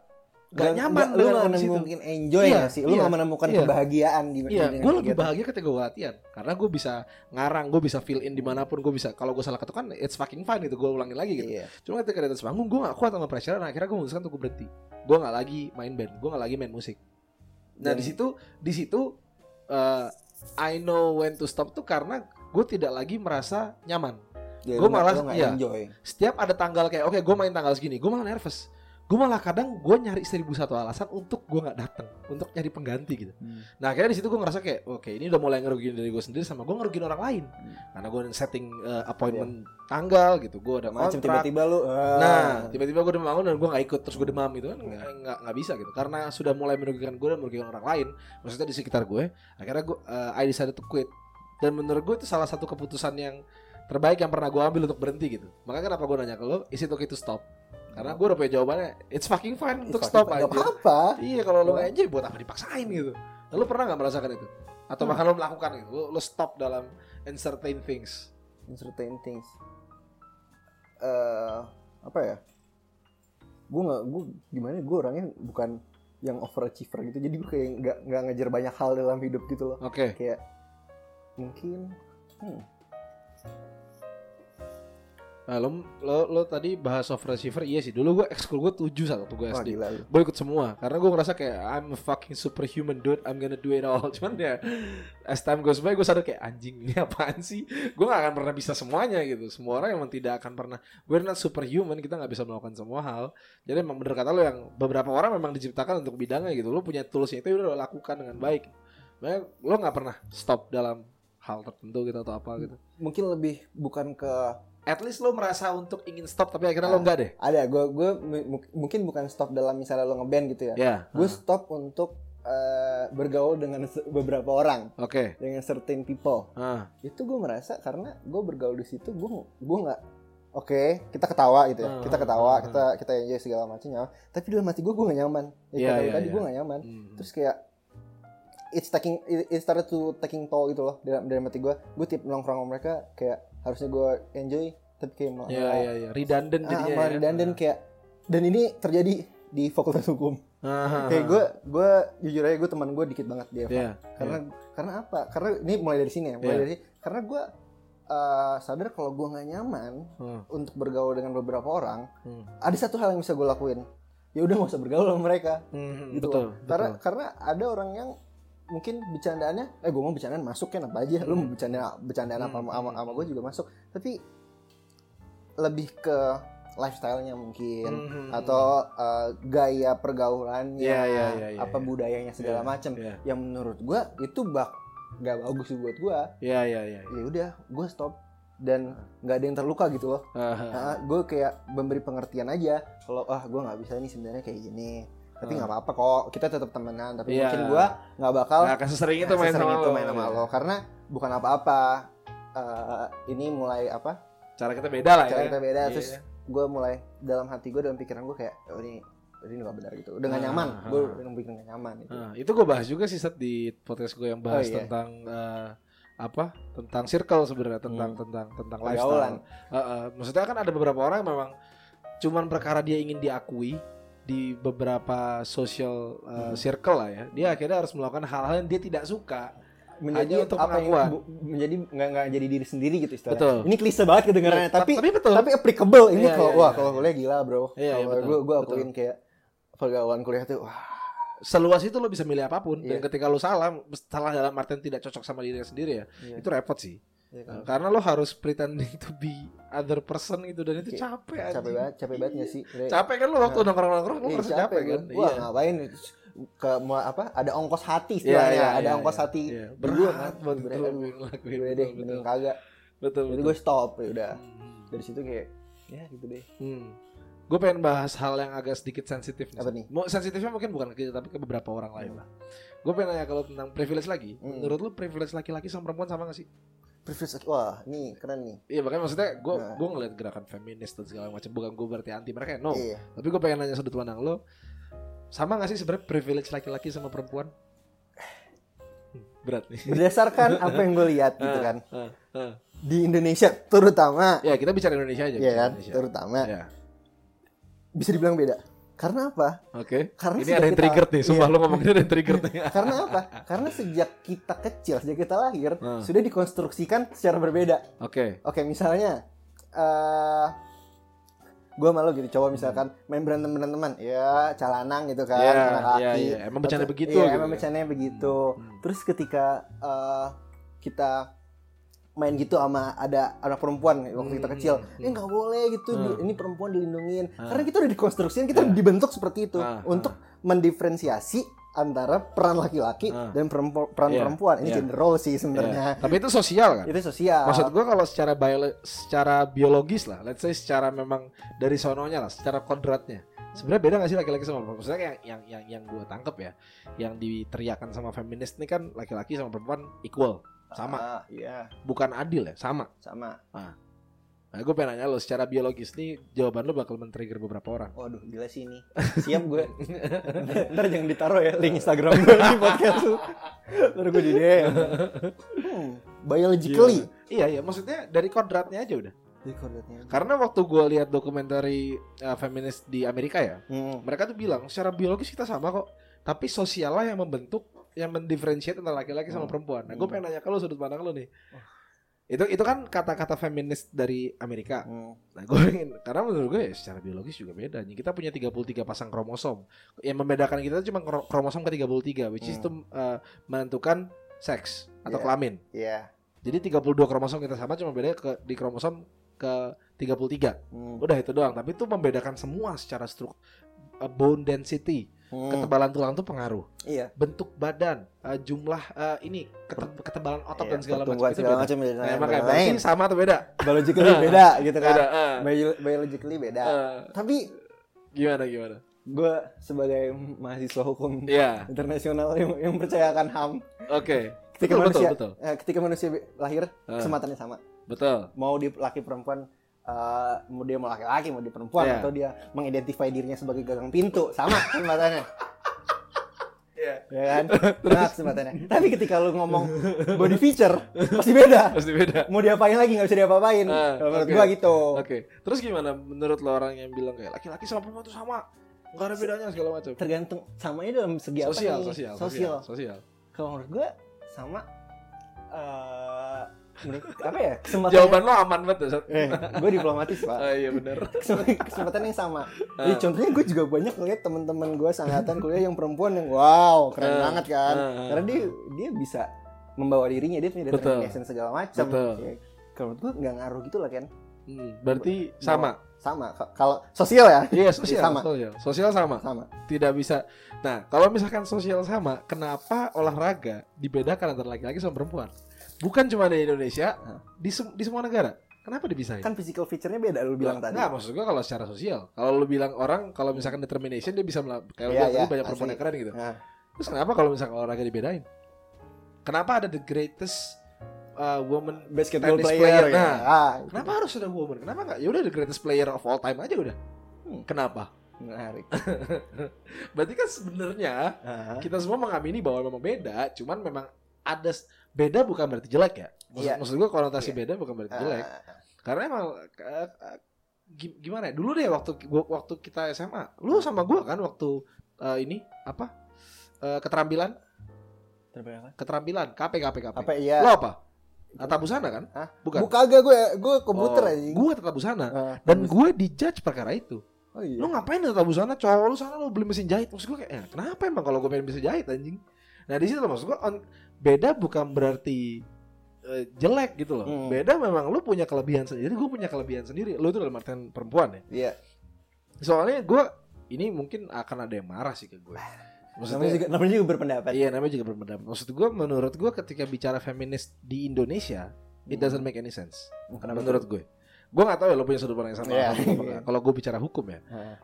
gak Dan nyaman nggak- lu itu. mungkin enjoy Iya, sih lu iya, nggak menemukan iya. kebahagiaan di Iya, gue lebih kegiatan. bahagia ketika gue latihan karena gue bisa ngarang, gue bisa fill in di mana pun gue bisa. Kalau gue salah ketukan, it's fucking fine gitu, gue ulangin lagi gitu. Iya. Cuma ketika di atas panggung, gue gak kuat sama pressure, dan akhirnya gue memutuskan untuk gue berhenti. Gue gak lagi main band, gue gak lagi main musik. Nah di situ, di situ uh, I know when to stop tuh karena gue tidak lagi merasa nyaman. Ya, nggak- malah- iya. enjoy Setiap ada tanggal kayak, oke gue main tanggal segini, gue malah nervous. Gue malah kadang gue nyari seribu satu alasan untuk gue nggak datang, untuk nyari pengganti gitu. Hmm. Nah akhirnya di situ gue ngerasa kayak oke ini udah mulai ngerugiin dari gue sendiri sama gue ngerugiin orang lain Hmm. karena gue setting uh, appointment tanggal gitu gue udah macam tiba-tiba lu ah. nah tiba-tiba gue udah bangun dan gue nggak ikut terus gue demam gitu kan nggak nggak nggak bisa gitu karena sudah mulai merugikan gue dan merugikan orang lain maksudnya di sekitar gue akhirnya gue uh, I decided to quit dan menurut gue itu salah satu keputusan yang terbaik yang pernah gue ambil untuk berhenti gitu makanya kenapa gue nanya ke lo is it okay to stop karena gue udah punya jawabannya it's fucking fine untuk It's stop fucking- aja nggak apa-apa Iya kalau lo enjoy buat apa dipaksain gitu. Lalu pernah nggak merasakan itu? Atau Hmm. bahkan lo melakukan gitu? Lo, lo stop dalam entertain things. in certain things eh apa ya gue nggak gue gimana gue orangnya bukan yang overachiever gitu jadi gue kayak nggak nggak ngejar banyak hal dalam hidup gitu loh Oke. kayak mungkin hmm, Nah, lo, lo, lo tadi bahas soft receiver, iya sih. Dulu gue ekskul gue tujuh satu gue Wah SD. Gue ikut semua karena gue ngerasa kayak I'm a fucking superhuman dude, I'm gonna do it all. Cuman ya as time goes by gue sadar kayak anjing ini apaan sih? Gue gak akan pernah bisa semuanya gitu. Semua orang emang tidak akan pernah. We're not superhuman, kita nggak bisa melakukan semua hal. Jadi emang bener kata lo yang beberapa orang memang diciptakan untuk bidangnya gitu. Lo punya toolsnya itu udah lo lakukan dengan baik. Makanya lo nggak pernah stop dalam hal tertentu gitu atau apa gitu. Mungkin lebih bukan ke At least lo merasa untuk ingin stop tapi akhirnya lo enggak deh. ada gue gue mu- mungkin bukan stop dalam misalnya lo ngeband gitu ya. Ya. Gue stop untuk eh, bergaul dengan beberapa orang Oke. dengan certain people. Ah. Itu gue merasa karena gue bergaul di situ gue gue nggak Oke, kita ketawa gitu ya. Hmm, Kita ketawa, hmm, kita kita enjoy segala macamnya. Tapi dalam hati gue gue gak nyaman. Ya, lu iya, tadi iya. gue gak nyaman. Hmm. Terus kayak it's taking it, it started to taking toll gitu loh dalam dalam hati gue. Gue tiap nongkrong sama mereka kayak harusnya gue enjoy tapi kayak malah Ya ya ya. Redundant ah, jadinya. malah ya. redundant kayak dan ini terjadi di fakultas hukum. Ah, ah, Kayak ah. gue gue jujur aja gue teman gue dikit banget dia. Iya. Karena karena apa? Karena ini mulai dari sini ya, mulai Iya. dari karena gue eh, sadar kalau gue nggak nyaman Hmm, untuk bergaul dengan beberapa orang, hmm. ada satu hal yang bisa gue lakuin. Ya udah nggak usah bergaul sama mereka. Hmm, gitu betul, loh. Karena betul. karena ada orang yang mungkin bercandaannya, eh gue mau bercandaan masuk kan apa aja, lu mau bercanda bercandaan apa Hmm, sama, hmm, sama gue juga masuk. Tapi lebih ke lifestyle-nya mungkin Hmm, atau eh, gaya pergaulannya, Iya, iya, iya, iya, apa iya. budayanya segala Iya, macam. iya. Yang menurut gue itu bak gak bagus buat gue. Iya iya iya. Ya udah, gue stop dan nggak ada yang terluka gitu loh. Ah, ah. Nah, gue kayak memberi pengertian aja kalau ah gue nggak bisa ini sebenarnya kayak gini tapi nggak apa-apa kok kita tetap temenan tapi Iya. mungkin gue nggak bakal Nah, kasus sering itu main sesering sama itu lo. main sama Iya. lo karena bukan apa-apa Eh, ini mulai apa Cara kita beda lah ya. cara kita beda Iya. terus gue mulai dalam hati gue dalam pikiran gue kayak oh, ini ini nggak benar gitu udah nggak Ah, nyaman ah, gue ah. udah bikin nggak nyaman gitu. Nah, itu gue bahas juga sih set di podcast gue yang bahas Oh, iya. tentang eh, apa tentang circle sebenarnya tentang Hmm. tentang tentang Pergaulan. lifestyle. Eh, eh, maksudnya kan ada beberapa orang yang memang cuman perkara dia ingin diakui di beberapa social Hmm. circle lah ya. Dia akhirnya harus melakukan hal-hal yang dia tidak suka. menjadi Hanya untuk apa ya, pengakuan. bu- menjadi nggak nggak jadi diri sendiri gitu istilahnya Betul. ini klise banget kedengarannya Iya, tapi tapi betul. tapi applicable ini Iya, kalau iya, wah iya, kalau iya. kuliah gila bro Iya, iya, kalau betul, gue gue betul. akuin kayak pergaulan kuliah tuh wah Seluas itu lo bisa milih apa pun dan Iya. ketika lo salah, salah dalam artian tidak cocok sama diri sendiri ya, Iya. itu repot sih. Iya kan? Nah, Karena lo harus pretending to be other person gitu dan itu capek capek banget capek banget gak sih? Capek kan lo waktu Nah. nongkrong-nongkrong lo Iya, merasa capek, gue. kan? wah Iya. ngapain ke apa ada ongkos hati Iya, istilahnya iya, ada iya, ongkos iya. hati Iya. berdua Berat kan banget Berat. lo Betul, deh betul. mending kagak Betul, jadi betul. gue stop ya udah Hmm. dari situ kayak ya gitu deh Hmm. Gue pengen bahas hal yang agak sedikit sensitif nih. Apa nih? Mau sensitifnya mungkin bukan ke kita tapi ke beberapa orang lain lah. Gue pengen nanya kalau tentang privilege lagi. Hmm. Menurut lu privilege laki-laki sama perempuan sama gak sih? Privilege wah ini keren nih Iya makanya maksudnya gue Nah. gue ngeliat gerakan feminis dan segala macam bukan gue berarti anti mereka no. iya Tapi gue pengen nanya sudut pandang lo sama gak sih sebenarnya privilege laki-laki sama perempuan? Berat nih. berdasarkan apa yang gue lihat gitu kan Ah, ah. di Indonesia terutama Ya kita bicara Indonesia aja. ya kan Indonesia. terutama Ya. bisa dibilang beda karena apa Oke. Karena Ini ada yang kita- trigger nih. Sumpah iya. lo ngomongin ada yang trigger nih. karena apa karena sejak kita kecil sejak kita lahir Hmm. sudah dikonstruksikan secara berbeda Oke. Oke, misalnya eh gue malu gitu cowok misalkan main berantem beranteman ya calanang gitu kan Iya, anak laki iya, iya. Emang bercanda begitu iya, gitu emang ya. bercandanya begitu Hmm. terus ketika eh, kita main gitu sama ada anak perempuan waktu kita Hmm, kecil hmm, eh nggak boleh gitu Hmm. ini perempuan dilindungin Hmm. karena kita udah dikonstruksikan kita udah dibentuk seperti itu Ah, untuk mendiferensiasi antara peran laki-laki Ah. dan perempu- peran Iya, perempuan ini iya. gender role sih Ya. sebenarnya Tapi itu sosial kan? itu sosial Maksud gue kalau secara bio, secara biologis lah, let's say secara memang dari sononya lah, secara kodratnya. Sebenarnya beda gak sih laki-laki sama perempuan? Maksudnya yang yang yang, yang gue tangkep ya, yang diteriakan sama feminis ini kan laki-laki sama perempuan equal, sama, Ah, iya bukan adil ya, sama. sama Nah, gue pengen nanya lo, secara biologis nih jawaban lo bakal men-trigger beberapa orang. Waduh gila sih ini Siap gue Ntar jangan ditaruh ya link Instagram gue di podcast lu Ntar gue di DM hmm, Biologically Iya iya, maksudnya dari kodratnya aja udah. Di koordinatnya. Karena waktu gue lihat dokumentari uh, feminis di Amerika ya, Hmm. mereka tuh bilang secara biologis kita sama kok tapi sosial lah yang membentuk yang mendifferentiate antara laki-laki sama Hmm. perempuan nah gue Hmm. pengen nanya ke lo sudut pandang lo nih Itu itu kan kata-kata feminis dari Amerika. Hmm. Nah, gue pengen karena menurut gue ya secara biologis juga beda. nih. Kita punya 33 pasang kromosom. Yang membedakan kita cuma kro- kromosom ke 33 which is itu uh, menentukan seks atau Iya. kelamin. Iya. Jadi 32 kromosom kita sama cuma beda ke di kromosom ke 33. Hmm. Udah itu doang, tapi itu membedakan semua secara struktur bone density, Hmm. ketebalan tulang tuh pengaruh. Iya. Bentuk badan, uh, jumlah uh, ini kete- ketebalan otot Iya, dan segala macam itu segala macam beda. Nah, makanya lain. berarti sama atau beda? biologically beda gitu kan. Beda. uh. Bio- biologically beda. Uh, Tapi gimana gimana? gue sebagai mahasiswa hukum Iya, internasional yang, yang percayakan HAM, oke. ketika Betul, manusia betul, eh, ketika manusia lahir Ah. kesempatannya sama. Betul. Mau di laki perempuan eh, mau dia mau laki-laki mau di perempuan Iya. atau dia mengidentify dirinya sebagai gagang pintu sama kesempatannya. Iya. ya kan? Nah, kesempatannya. Tapi ketika lu ngomong body feature pasti beda. Pasti beda. Mau diapain lagi nggak bisa diapa-apain. Ah, Kalau menurut oke. gua gitu. Oke. Terus gimana menurut lo orang yang bilang kayak laki-laki sama perempuan tuh sama? Enggak ada bedanya segala macam. Tergantung samanya dalam segi apa Sosial, nih? sosial, sosial. sosial, sosial. Kalau menurut gua sama eh menurut apa ya? Kesempatan Jawaban lo aman banget tuh. Sat. eh, gue diplomatis pak. Ah, iya benar. Kesempatan, yang sama. Jadi Ah. contohnya gue juga banyak ngeliat teman-teman gue sangatan kuliah yang perempuan yang wow keren Ah, banget kan. ah. Karena dia dia bisa membawa dirinya dia punya determination segala macam. Betul. Ya, Kalau menurut gue nggak ngaruh gitu lah kan. Hmm, berarti sama. Sama. Ka- Kalau sosial ya. Iya, sosial, Sama. sosial. Sosial sama. Sama. Tidak bisa. Nah, kalau misalkan sosial sama, kenapa olahraga dibedakan antara laki-laki sama perempuan? Bukan cuma di Indonesia, di, sem- di semua negara. Kenapa dipisahin? Kan physical feature-nya beda lu bilang tadi. Nggak, maksud gua kalau secara sosial. Kalau lu bilang orang kalau misalkan determination dia bisa kayak tadi iya, banyak perempuan yang keren gitu. Nah, Terus kenapa kalau misalkan olahraga dibedain? Kenapa ada the greatest uh, woman basketball player, player, ya. nah. Ah, Kenapa harus ada woman? Kenapa nggak? Ya udah the greatest player of all time aja udah. Hmm. Kenapa? menarik. Berarti kan sebenarnya Ah. kita semua mengamini bahwa memang beda, cuman memang ada beda bukan berarti jelek ya. Maksud, Iya. maksud gua konotasi Iya. beda bukan berarti jelek. Ah, Karena emang eh, eh, gi- gimana ya? Dulu deh waktu gua, waktu kita SMA, lu sama gua kan waktu eh, ini apa? Eh, keterampilan, keterampilan, KP KP KP. Apa iya? Lo apa? Tata busana kan? Hah? Bukan. Bukan kagak gue gue komputer Oh, aja. Gue tata busana Ah, dan gue dijudge perkara itu. oh iya. Lu ngapain tata busana? Cowok lu sana lu beli mesin jahit. Maksud gue kayak, eh, kenapa emang kalau gue pengen bisa jahit anjing? Nah di situ maksud gue on- beda bukan berarti eh, jelek gitu loh. Hmm. Beda memang lu punya kelebihan sendiri, gue punya kelebihan sendiri. Lu itu dalam artian perempuan ya. Iya. Soalnya gue ini mungkin akan ada yang marah sih ke gue. Namanya Maksudnya juga namanya juga berpendapat. Iya namanya juga berpendapat. Maksud gue menurut gue ketika bicara feminis di Indonesia, it Hmm. doesn't make any sense. Kenapa menurut gue. Gue gak tahu ya lo punya sudut pandang yang sama. Iya. enggak. Kalau gue bicara hukum ya,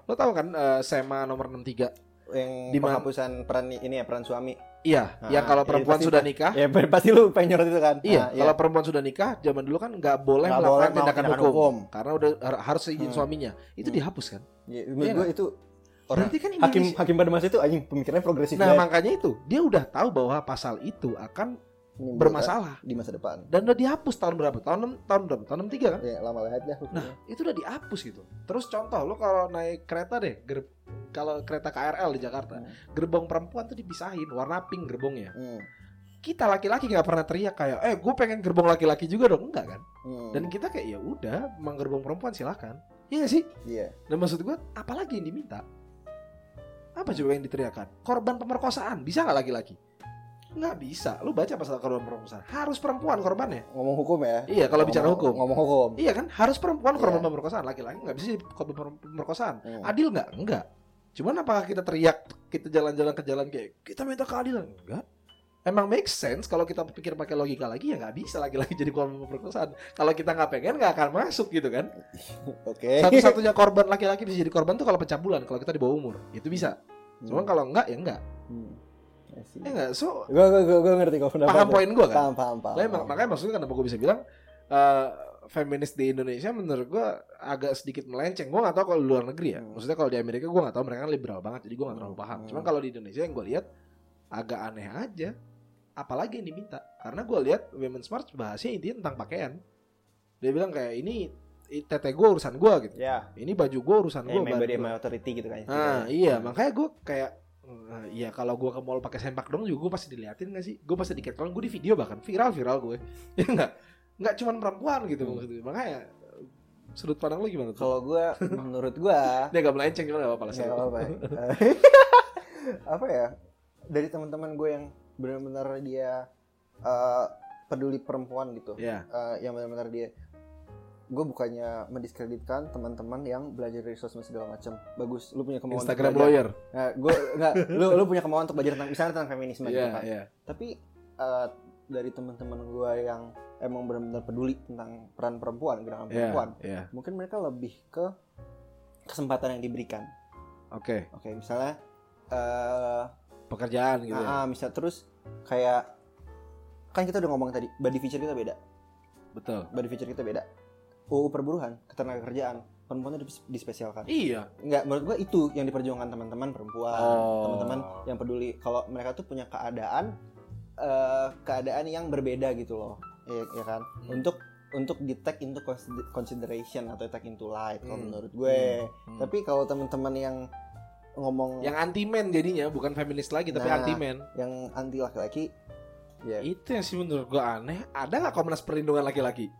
lo tahu kan eh, SEMA nomor 63 yang Di penghapusan peran ini ya peran suami. Iya, Ah, yang kalau iya, perempuan pasti sudah nikah, Ya pasti lu pengen nyorot itu kan. iya, Nah, kalau perempuan sudah nikah, zaman dulu kan nggak boleh Nggak melakukan boleh tindakan hukum, hukum. karena udah har- harus izin Hmm. suaminya. Itu Hmm. dihapus kan? Ya, Iya menurut gue itu orang Berarti kan hakim hakim pada masa itu anjing pemikirannya progresif Nah, banget. makanya itu dia udah tahu bahwa pasal itu akan Menimbulkan bermasalah di masa depan. dan udah dihapus tahun berapa? Tahun 6, tahun berapa? Tahun 63 kan? Ya lama banget dah. Nah, itu udah dihapus gitu. Terus contoh lo kalau naik kereta deh, ger- kalau kereta KRL di Jakarta, Hmm. gerbong perempuan tuh dipisahin, warna pink gerbongnya. Hmm. Kita laki-laki nggak pernah teriak kayak, eh gue pengen gerbong laki-laki juga dong, enggak kan? Hmm. Dan kita kayak ya udah, emang gerbong perempuan silakan. Iya sih? iya. Dan maksud gue, apalagi yang diminta? Apa coba yang diteriakan? Korban pemerkosaan, bisa nggak laki-laki? Nggak bisa. Lu baca pasal korban pemerkosaan. Harus perempuan korbannya. Ngomong hukum ya. Iya, kalau bicara hukum. Ngomong hukum. Iya kan? Harus perempuan korban Iya. pemerkosaan. Laki-laki nggak bisa korban pemer- pemerkosaan. Hmm. Adil nggak? Enggak. Cuman apakah kita teriak, kita jalan-jalan ke jalan kayak kita minta keadilan? Enggak. Emang make sense kalau kita pikir pakai logika lagi ya nggak bisa lagi-lagi jadi korban pemerkosaan. Kalau kita nggak pengen nggak akan masuk gitu kan. Oke. Satu-satunya korban laki-laki bisa jadi korban tuh kalau pencabulan. Kalau kita di bawah umur itu bisa. Cuman Hmm. kalau enggak ya enggak. Hmm. I see. Ya enggak. So Gue gue gue gue ngerti kok paham poin gua kan. Paham paham paham. Nah, emang- makanya maksudnya kenapa gue bisa bilang eh, feminis di Indonesia menurut gue agak sedikit melenceng. Gue nggak tahu kalau di luar negeri ya. Hmm. Maksudnya kalau di Amerika gue nggak tahu mereka kan liberal banget, jadi gue nggak terlalu paham. Hmm. Cuman kalau di Indonesia yang gue lihat agak aneh aja. Apalagi yang diminta? Karena gue lihat Women's March bahasnya intinya tentang pakaian. Dia bilang kayak ini tete gue urusan gue gitu. Ya. Ini baju gue urusan gue. Member my authority gitu kan. Nah iya makanya gue kayak eh, Iya kalau gue ke mall pakai sempak dong juga gue pasti diliatin gak sih? Gue pasti diketron gue di video bahkan viral viral gue, ya enggak? nggak cuma perempuan gitu Hmm. maksudnya. makanya sudut pandang lu gimana tuh? Kalau gue menurut gue Ini agak melenceng gimana gak apa-apa lah. Sal. apa-apa. apa ya? Dari teman-teman gue yang benar-benar dia eh, peduli perempuan gitu. Ya, Eh, yang benar-benar dia gue bukannya mendiskreditkan teman-teman yang belajar dari sosmed segala macam. Bagus, lu punya kemauan Instagram lawyer. Nah, gue enggak, lu lu punya kemauan untuk belajar tentang misalnya tentang feminisme gitu Iya, kan. iya. Tapi eh, dari teman-teman gue yang emang benar-benar peduli tentang peran perempuan, gerakan Iya, perempuan, iya. mungkin mereka lebih ke kesempatan yang diberikan. Oke, Oke, misalnya eh pekerjaan gitu ya. ah, misal terus kayak kan kita udah ngomong tadi body feature kita beda. Betul. Body feature kita beda. UU perburuhan, ketenagakerjaan, perempuan itu dis- dispesialkan. Iya. Enggak, menurut gua itu yang diperjuangkan teman-teman perempuan, Oh. teman-teman yang peduli kalau mereka tuh punya keadaan eh, keadaan yang berbeda gitu loh. Ya, ya kan? Hmm. Untuk untuk di take into consider- consideration atau take into light kalau Hmm. menurut gue. Hmm. Tapi kalau teman-teman yang ngomong yang anti men jadinya bukan feminis lagi tapi Nah. anti men. yang anti laki-laki ya Itu yang sih menurut gua aneh. Ada nggak Komnas Perlindungan laki-laki?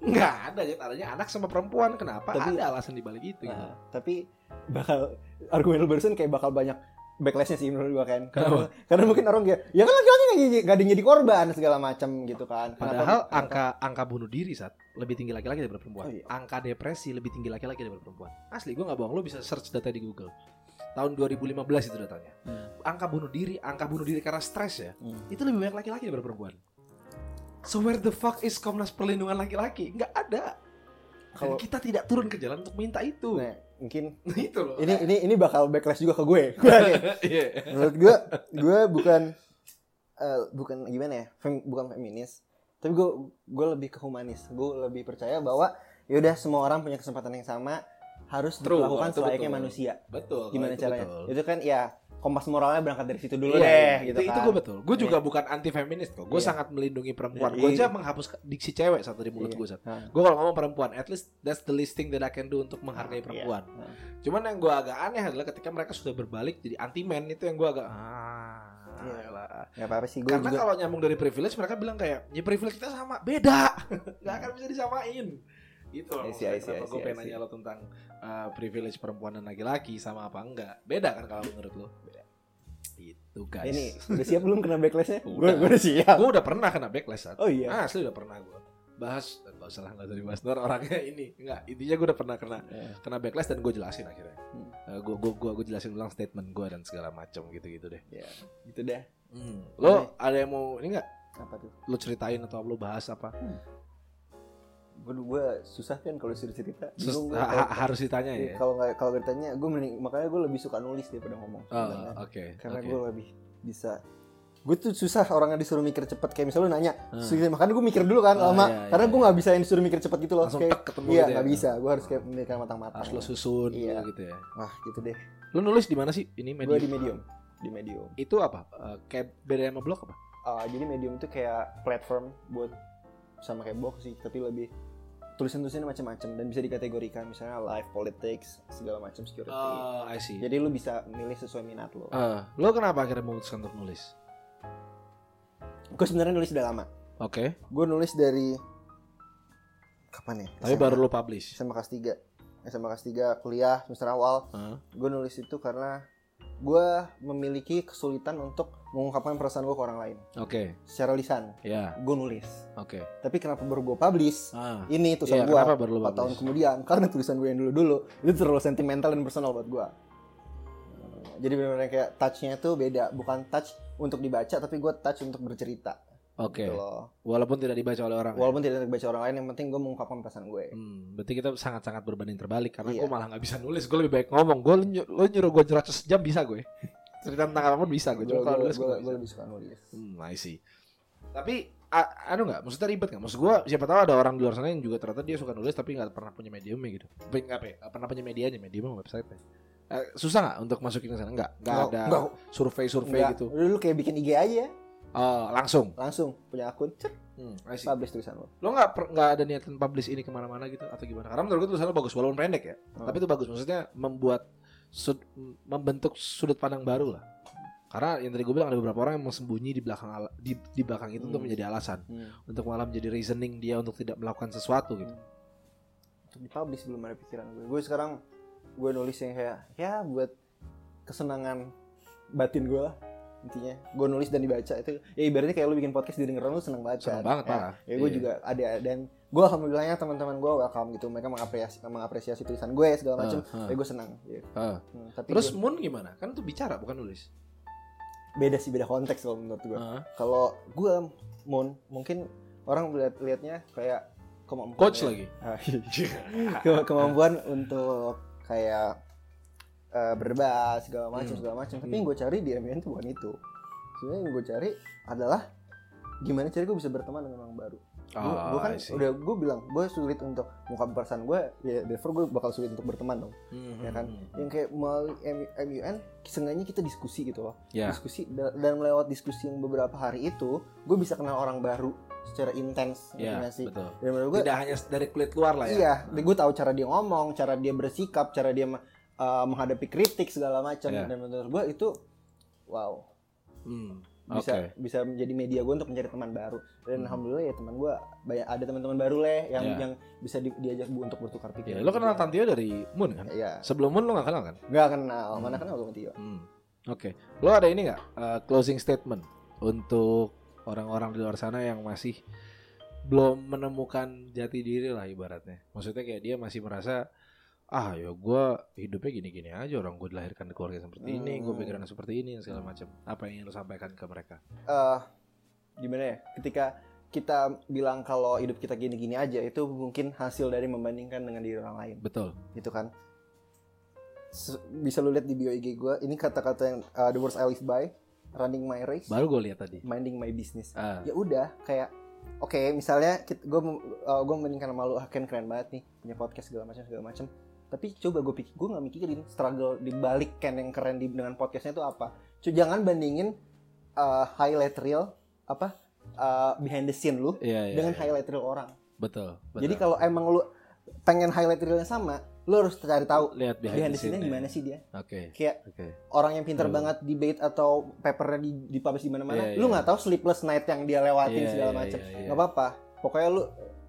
Nggak ada, Jet. adanya anak sama perempuan. Kenapa? Tapi- ada alasan dibalik itu. gitu. Nah, tapi bakal argumen barusan kayak bakal banyak backlashnya sih menurut gua kan. Kenapa? Karena, karena mungkin orang kayak ya kan laki-laki nggak ada jadi korban segala macam gitu kan. Kenapa- Padahal kenapa- angka angka bunuh diri saat lebih tinggi laki-laki daripada perempuan. Oh, iya. Angka depresi lebih tinggi laki-laki daripada perempuan. Asli gue nggak bohong, lo bisa search data di Google. Tahun 2015 itu datanya. Hmm. Angka bunuh diri, angka bunuh diri karena stres ya, Hmm. itu lebih banyak laki-laki daripada perempuan. So where the fuck is Komnas Perlindungan Laki-laki? Nggak ada. Kalau kita tidak turun ke jalan untuk minta itu. Nah, mungkin itu loh. ini ini ini bakal backlash juga ke gue. Gue. Iya. menurut gue gue bukan eh, bukan gimana ya fem- bukan feminis tapi gue gue lebih ke humanis gue lebih percaya bahwa yaudah semua orang punya kesempatan yang sama harus True, dilakukan selayaknya betul. manusia Betul. gimana caranya betul. itu kan ya kompas moralnya berangkat dari situ dulu Iya, deh iya. gitu itu, kan itu gue betul. Gue juga bukan anti feminis kok. Gue Iya. sangat melindungi perempuan. Iya. Gue aja menghapus diksi cewek satu di mulut Iya. gue saat. Nah, Gue kalau ngomong perempuan, at least that's the least thing that I can do untuk menghargai Iya. perempuan. Nah. Cuman yang gue agak aneh adalah ketika mereka sudah berbalik jadi anti man itu yang gue agak ah. Elah. nggak apa-apa sih gue Karena juga kalau nyambung dari privilege mereka bilang kayak ya privilege kita sama, beda, nggak akan bisa disamain. Gitu loh. I see, maksudnya I see, kenapa I gue pengen nanya lo tentang uh, privilege perempuan dan laki-laki sama apa enggak? Beda kan kalau menurut lo? Itu guys. ini udah siap belum kena backlashnya? Gue Udah. siap. Gue udah pernah kena backlash Sat. oh iya? Ah, asli udah pernah gue bahas nggak usah lah nggak usah dibahas. Orangnya ini nggak intinya gue udah pernah kena Eh, kena backlash dan gue jelasin akhirnya. Hmm. gue gue gue gue jelasin ulang statement gue dan segala macam gitu gitu deh. Ya gitu deh. Lo ada yang mau ini nggak? Apa tuh? Lo ceritain atau lo bahas apa? Gue gue susah kan kalau suruh cerita. Sus- gua ha- ha- harus ditanya Iya, ya? kalau nggak kalau ditanya gue mending makanya gue lebih suka nulis daripada ngomong oh oke karena oke. gue lebih bisa gue tuh susah orangnya disuruh mikir cepet. Kayak misalnya lu nanya Hmm. makanya gue mikir dulu kan Oh, lama. iya, karena iya, gue nggak bisa yang disuruh mikir cepet gitu loh. Langsung kayak ketemu iya gitu ya. bisa. Gue harus kayak memikirkan matang-matang harus lo susun Iya. gitu ya? Wah gitu deh. Lo nulis di mana sih? Ini gue medium di medium. Di medium. Itu apa? Eh, kayak beda sama blog apa? Ah, jadi medium itu kayak platform buat sama kayak box sih tapi lebih tulisan-tulisannya macam-macam dan bisa dikategorikan misalnya life politics segala macam security. Oh I see. Jadi lu bisa milih sesuai minat lo Eh, lo kenapa akhirnya memutuskan untuk nulis? Gue sebenarnya nulis udah lama. Oke. Gue nulis dari kapan ya? Tapi SMA. baru lo publish? SMA kelas 3 SMA kelas 3 kuliah semester awal. Heeh. gue nulis itu karena gue memiliki kesulitan untuk mengungkapkan perasaan gue ke orang lain. Oke, secara lisan. Ya, gue nulis. Oke. tapi kenapa baru gue publish? Ah, ini tulisan Iya, gue kenapa baru lu 4 tahun kemudian karena tulisan gue yang dulu dulu itu terlalu sentimental dan personal buat gue jadi benar-benar kayak touchnya tuh beda. Bukan touch untuk dibaca tapi gue touch untuk bercerita oke. gitu loh Walaupun tidak dibaca oleh orang. ya? walaupun tidak dibaca orang lain yang penting gue mengungkapkan perasaan gue Hmm, berarti kita sangat-sangat berbanding terbalik karena Iya. gue malah nggak bisa nulis. Gue lebih baik ngomong. Gue lo nyuruh gue nyerocos sejam bisa gue. Cerita tentang apa pun bisa gue. gue Cuma kalau nulis gue gue bisa. lebih suka nulis Hmm, I see. Tapi a- anu nggak? Maksudnya ribet nggak? Maksud gue siapa tahu ada orang di luar sana yang juga ternyata dia suka nulis tapi nggak pernah punya mediumnya gitu. Nggak apa? ya? Pernah punya medianya, medium website Eh, susah nggak untuk masukin ke sana? Nggak, nggak ada nggak. survei-survei Enggak, gitu. lu kayak bikin IG aja Oh, langsung. langsung punya akun cet Hmm, publish tulisan lo Lo nggak nggak ada niatan publish ini ke mana-mana gitu atau gimana? Karena menurut gue tulisan lo bagus walaupun pendek ya. Hmm. Tapi itu bagus. Maksudnya membuat sud- membentuk sudut pandang baru lah. Karena yang tadi gue bilang ada beberapa orang yang mau sembunyi di belakang ala- di, di belakang itu untuk Hmm. menjadi alasan, Hmm. untuk malah menjadi reasoning dia untuk tidak melakukan sesuatu gitu. Untuk dipublish belum ada pikiran gue. Gue sekarang gue nulis yang kayak ya buat kesenangan batin gue lah intinya gue nulis dan dibaca itu ya ibaratnya kayak lu bikin podcast didengerin lu seneng banget Seneng kan? banget, ya, parah. ya gue Iya. juga ada dan gue alhamdulillahnya teman-teman gue welcome gitu mereka mengapresiasi mengapresiasi tulisan gue segala macam Ah, ah. ya gue senang gitu. Ah. Hmm, tapi Terus gua- Moon gimana? Kan itu bicara bukan nulis. beda sih beda konteks kalau menurut gue Ah. kalau gue Moon mungkin orang lihat liatnya kayak kemampuan Coach lagi. Ke- kemampuan untuk kayak eh, berdebat segala macam Hmm. segala macam tapi Hmm. yang gue cari di MUN itu bukan itu sebenarnya yang gue cari adalah gimana cara gue bisa berteman dengan orang baru gue Ah, kan udah gue bilang gue sulit untuk mengungkapkan perasaan gue ya therefore gue bakal sulit untuk berteman dong Hmm, ya kan hmm, yang kayak melalui MUN seenggaknya kita diskusi gitu loh Ya. diskusi da- dan melewat diskusi yang beberapa hari itu gue bisa kenal orang baru secara intens Ya, nggak sih betul. dan gue Tidak hanya dari kulit luar lah ya. iya gue tahu cara dia ngomong cara dia bersikap cara dia uh, menghadapi kritik segala macam Iya. dan menurut gue itu wow Hmm. bisa Oke. bisa menjadi media gue untuk mencari teman baru dan Hmm. alhamdulillah ya teman gue banyak ada teman-teman baru leh yang Iya. yang bisa di- diajak bu untuk bertukar Ya, pikiran lo kenal Tantio dari Moon kan? Iya, Sebelum Moon lo gak kenal kan? nggak kenal mana Hmm. kenal gue sama Tio Hmm. Oke. Lo ada ini nggak uh, closing statement untuk orang-orang di luar sana yang masih belum menemukan jati diri lah ibaratnya. Maksudnya kayak dia masih merasa ah ya gue hidupnya gini-gini aja orang gue dilahirkan di keluarga seperti ini, gue Hmm. pikiran seperti ini dan segala macam. Apa yang ingin lo sampaikan ke mereka? eh gimana ya ketika kita bilang kalau hidup kita gini-gini aja itu mungkin hasil dari membandingkan dengan diri orang lain Betul. gitu kan bisa lu lihat di bio IG gue ini kata-kata yang uh, the words I live by running my race Baru gue lihat tadi. minding my business Ah, ya udah kayak oke misalnya gue uh, gue membandingkan sama lu ah Ken keren banget nih punya podcast segala macam segala macam tapi coba gue pikir gue nggak mikirin struggle di balik Ken yang keren di dengan podcastnya itu apa Cu- jangan bandingin uh, highlight reel apa uh, behind the scene lu iya, iya, dengan iya. highlight reel orang betul, betul. jadi kalau emang lu pengen highlight reelnya sama lu harus cari tahu lihat behind, behind the scene-nya gimana sih dia Oke. kayak Oke. orang yang pintar banget debate atau papernya di di publish di mana-mana Iya, lu nggak tahu sleepless night yang dia lewatin Iya, segala iya, macam iya. nggak apa-apa pokoknya lu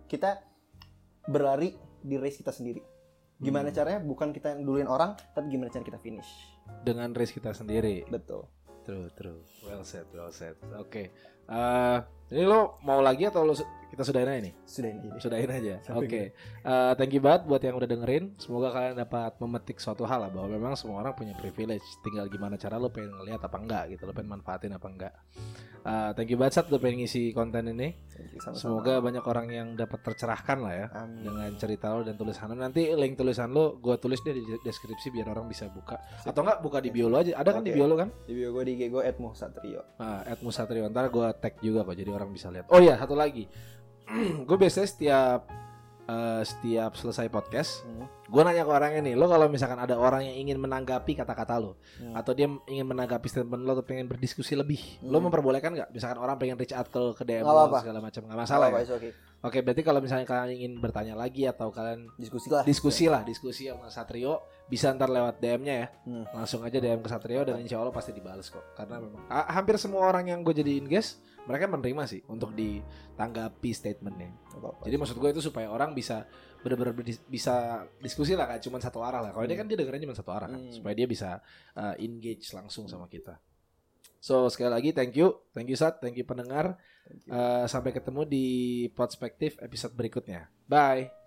kita berlari di race kita sendiri gimana Hmm. caranya bukan kita yang duluin orang tapi gimana cara kita finish Dengan race kita sendiri. betul True, true. Well said, well said. Oke. Eh, ini lo mau lagi atau lo kita sudahin aja nih? sudah ini jadi. Sudahin aja. Oke. Eh, thank you banget buat yang udah dengerin. Semoga kalian dapat memetik suatu hal lah bahwa memang semua orang punya privilege. Tinggal gimana cara lo pengen ngeliat apa enggak gitu. Lo pengen manfaatin apa enggak. Eh, thank you banget Sat udah pengen ngisi konten ini. Semoga banyak orang yang dapat tercerahkan lah ya Amin. dengan cerita lo dan tulisan lo. Nanti link tulisan lo gue tulis deh di deskripsi biar orang bisa buka. Atau enggak buka di bio lo aja. Ada kan di bio lo kan? di bio gue di IG gue @muhsatrio Nah, at Musatrio ntar gue tag juga kok jadi orang bisa lihat. Oh iya satu lagi, gue biasanya setiap eh, setiap selesai podcast, Hmm. gue nanya ke orangnya nih, lo kalau misalkan ada orang yang ingin menanggapi kata-kata lo, Hmm. atau dia ingin menanggapi statement lo atau pengen berdiskusi lebih, lo Hmm. memperbolehkan nggak? Misalkan orang pengen reach out ke, ke DM lo segala macam, nggak masalah Apa, ya? okay. Oke, berarti kalau misalnya kalian ingin bertanya lagi atau kalian diskusi lah. diskusi lah, diskusi sama Satrio, bisa ntar lewat DM-nya ya. Hmm. langsung aja DM ke Satrio dan insya Allah pasti dibales kok. Karena memang ha- hampir semua orang yang gue jadiin guest mereka menerima sih untuk ditanggapi statementnya. Apa-apa. jadi maksud gue itu supaya orang bisa benar-benar bisa diskusi lah kan cuma satu arah lah. Kalau ini kan dia dengerin cuma satu arah kan Hmm. supaya dia bisa uh, engage langsung sama kita so sekali lagi thank you. Thank you Sat. Thank you pendengar. Thank you. Uh, sampai ketemu di Perspektif episode berikutnya. Bye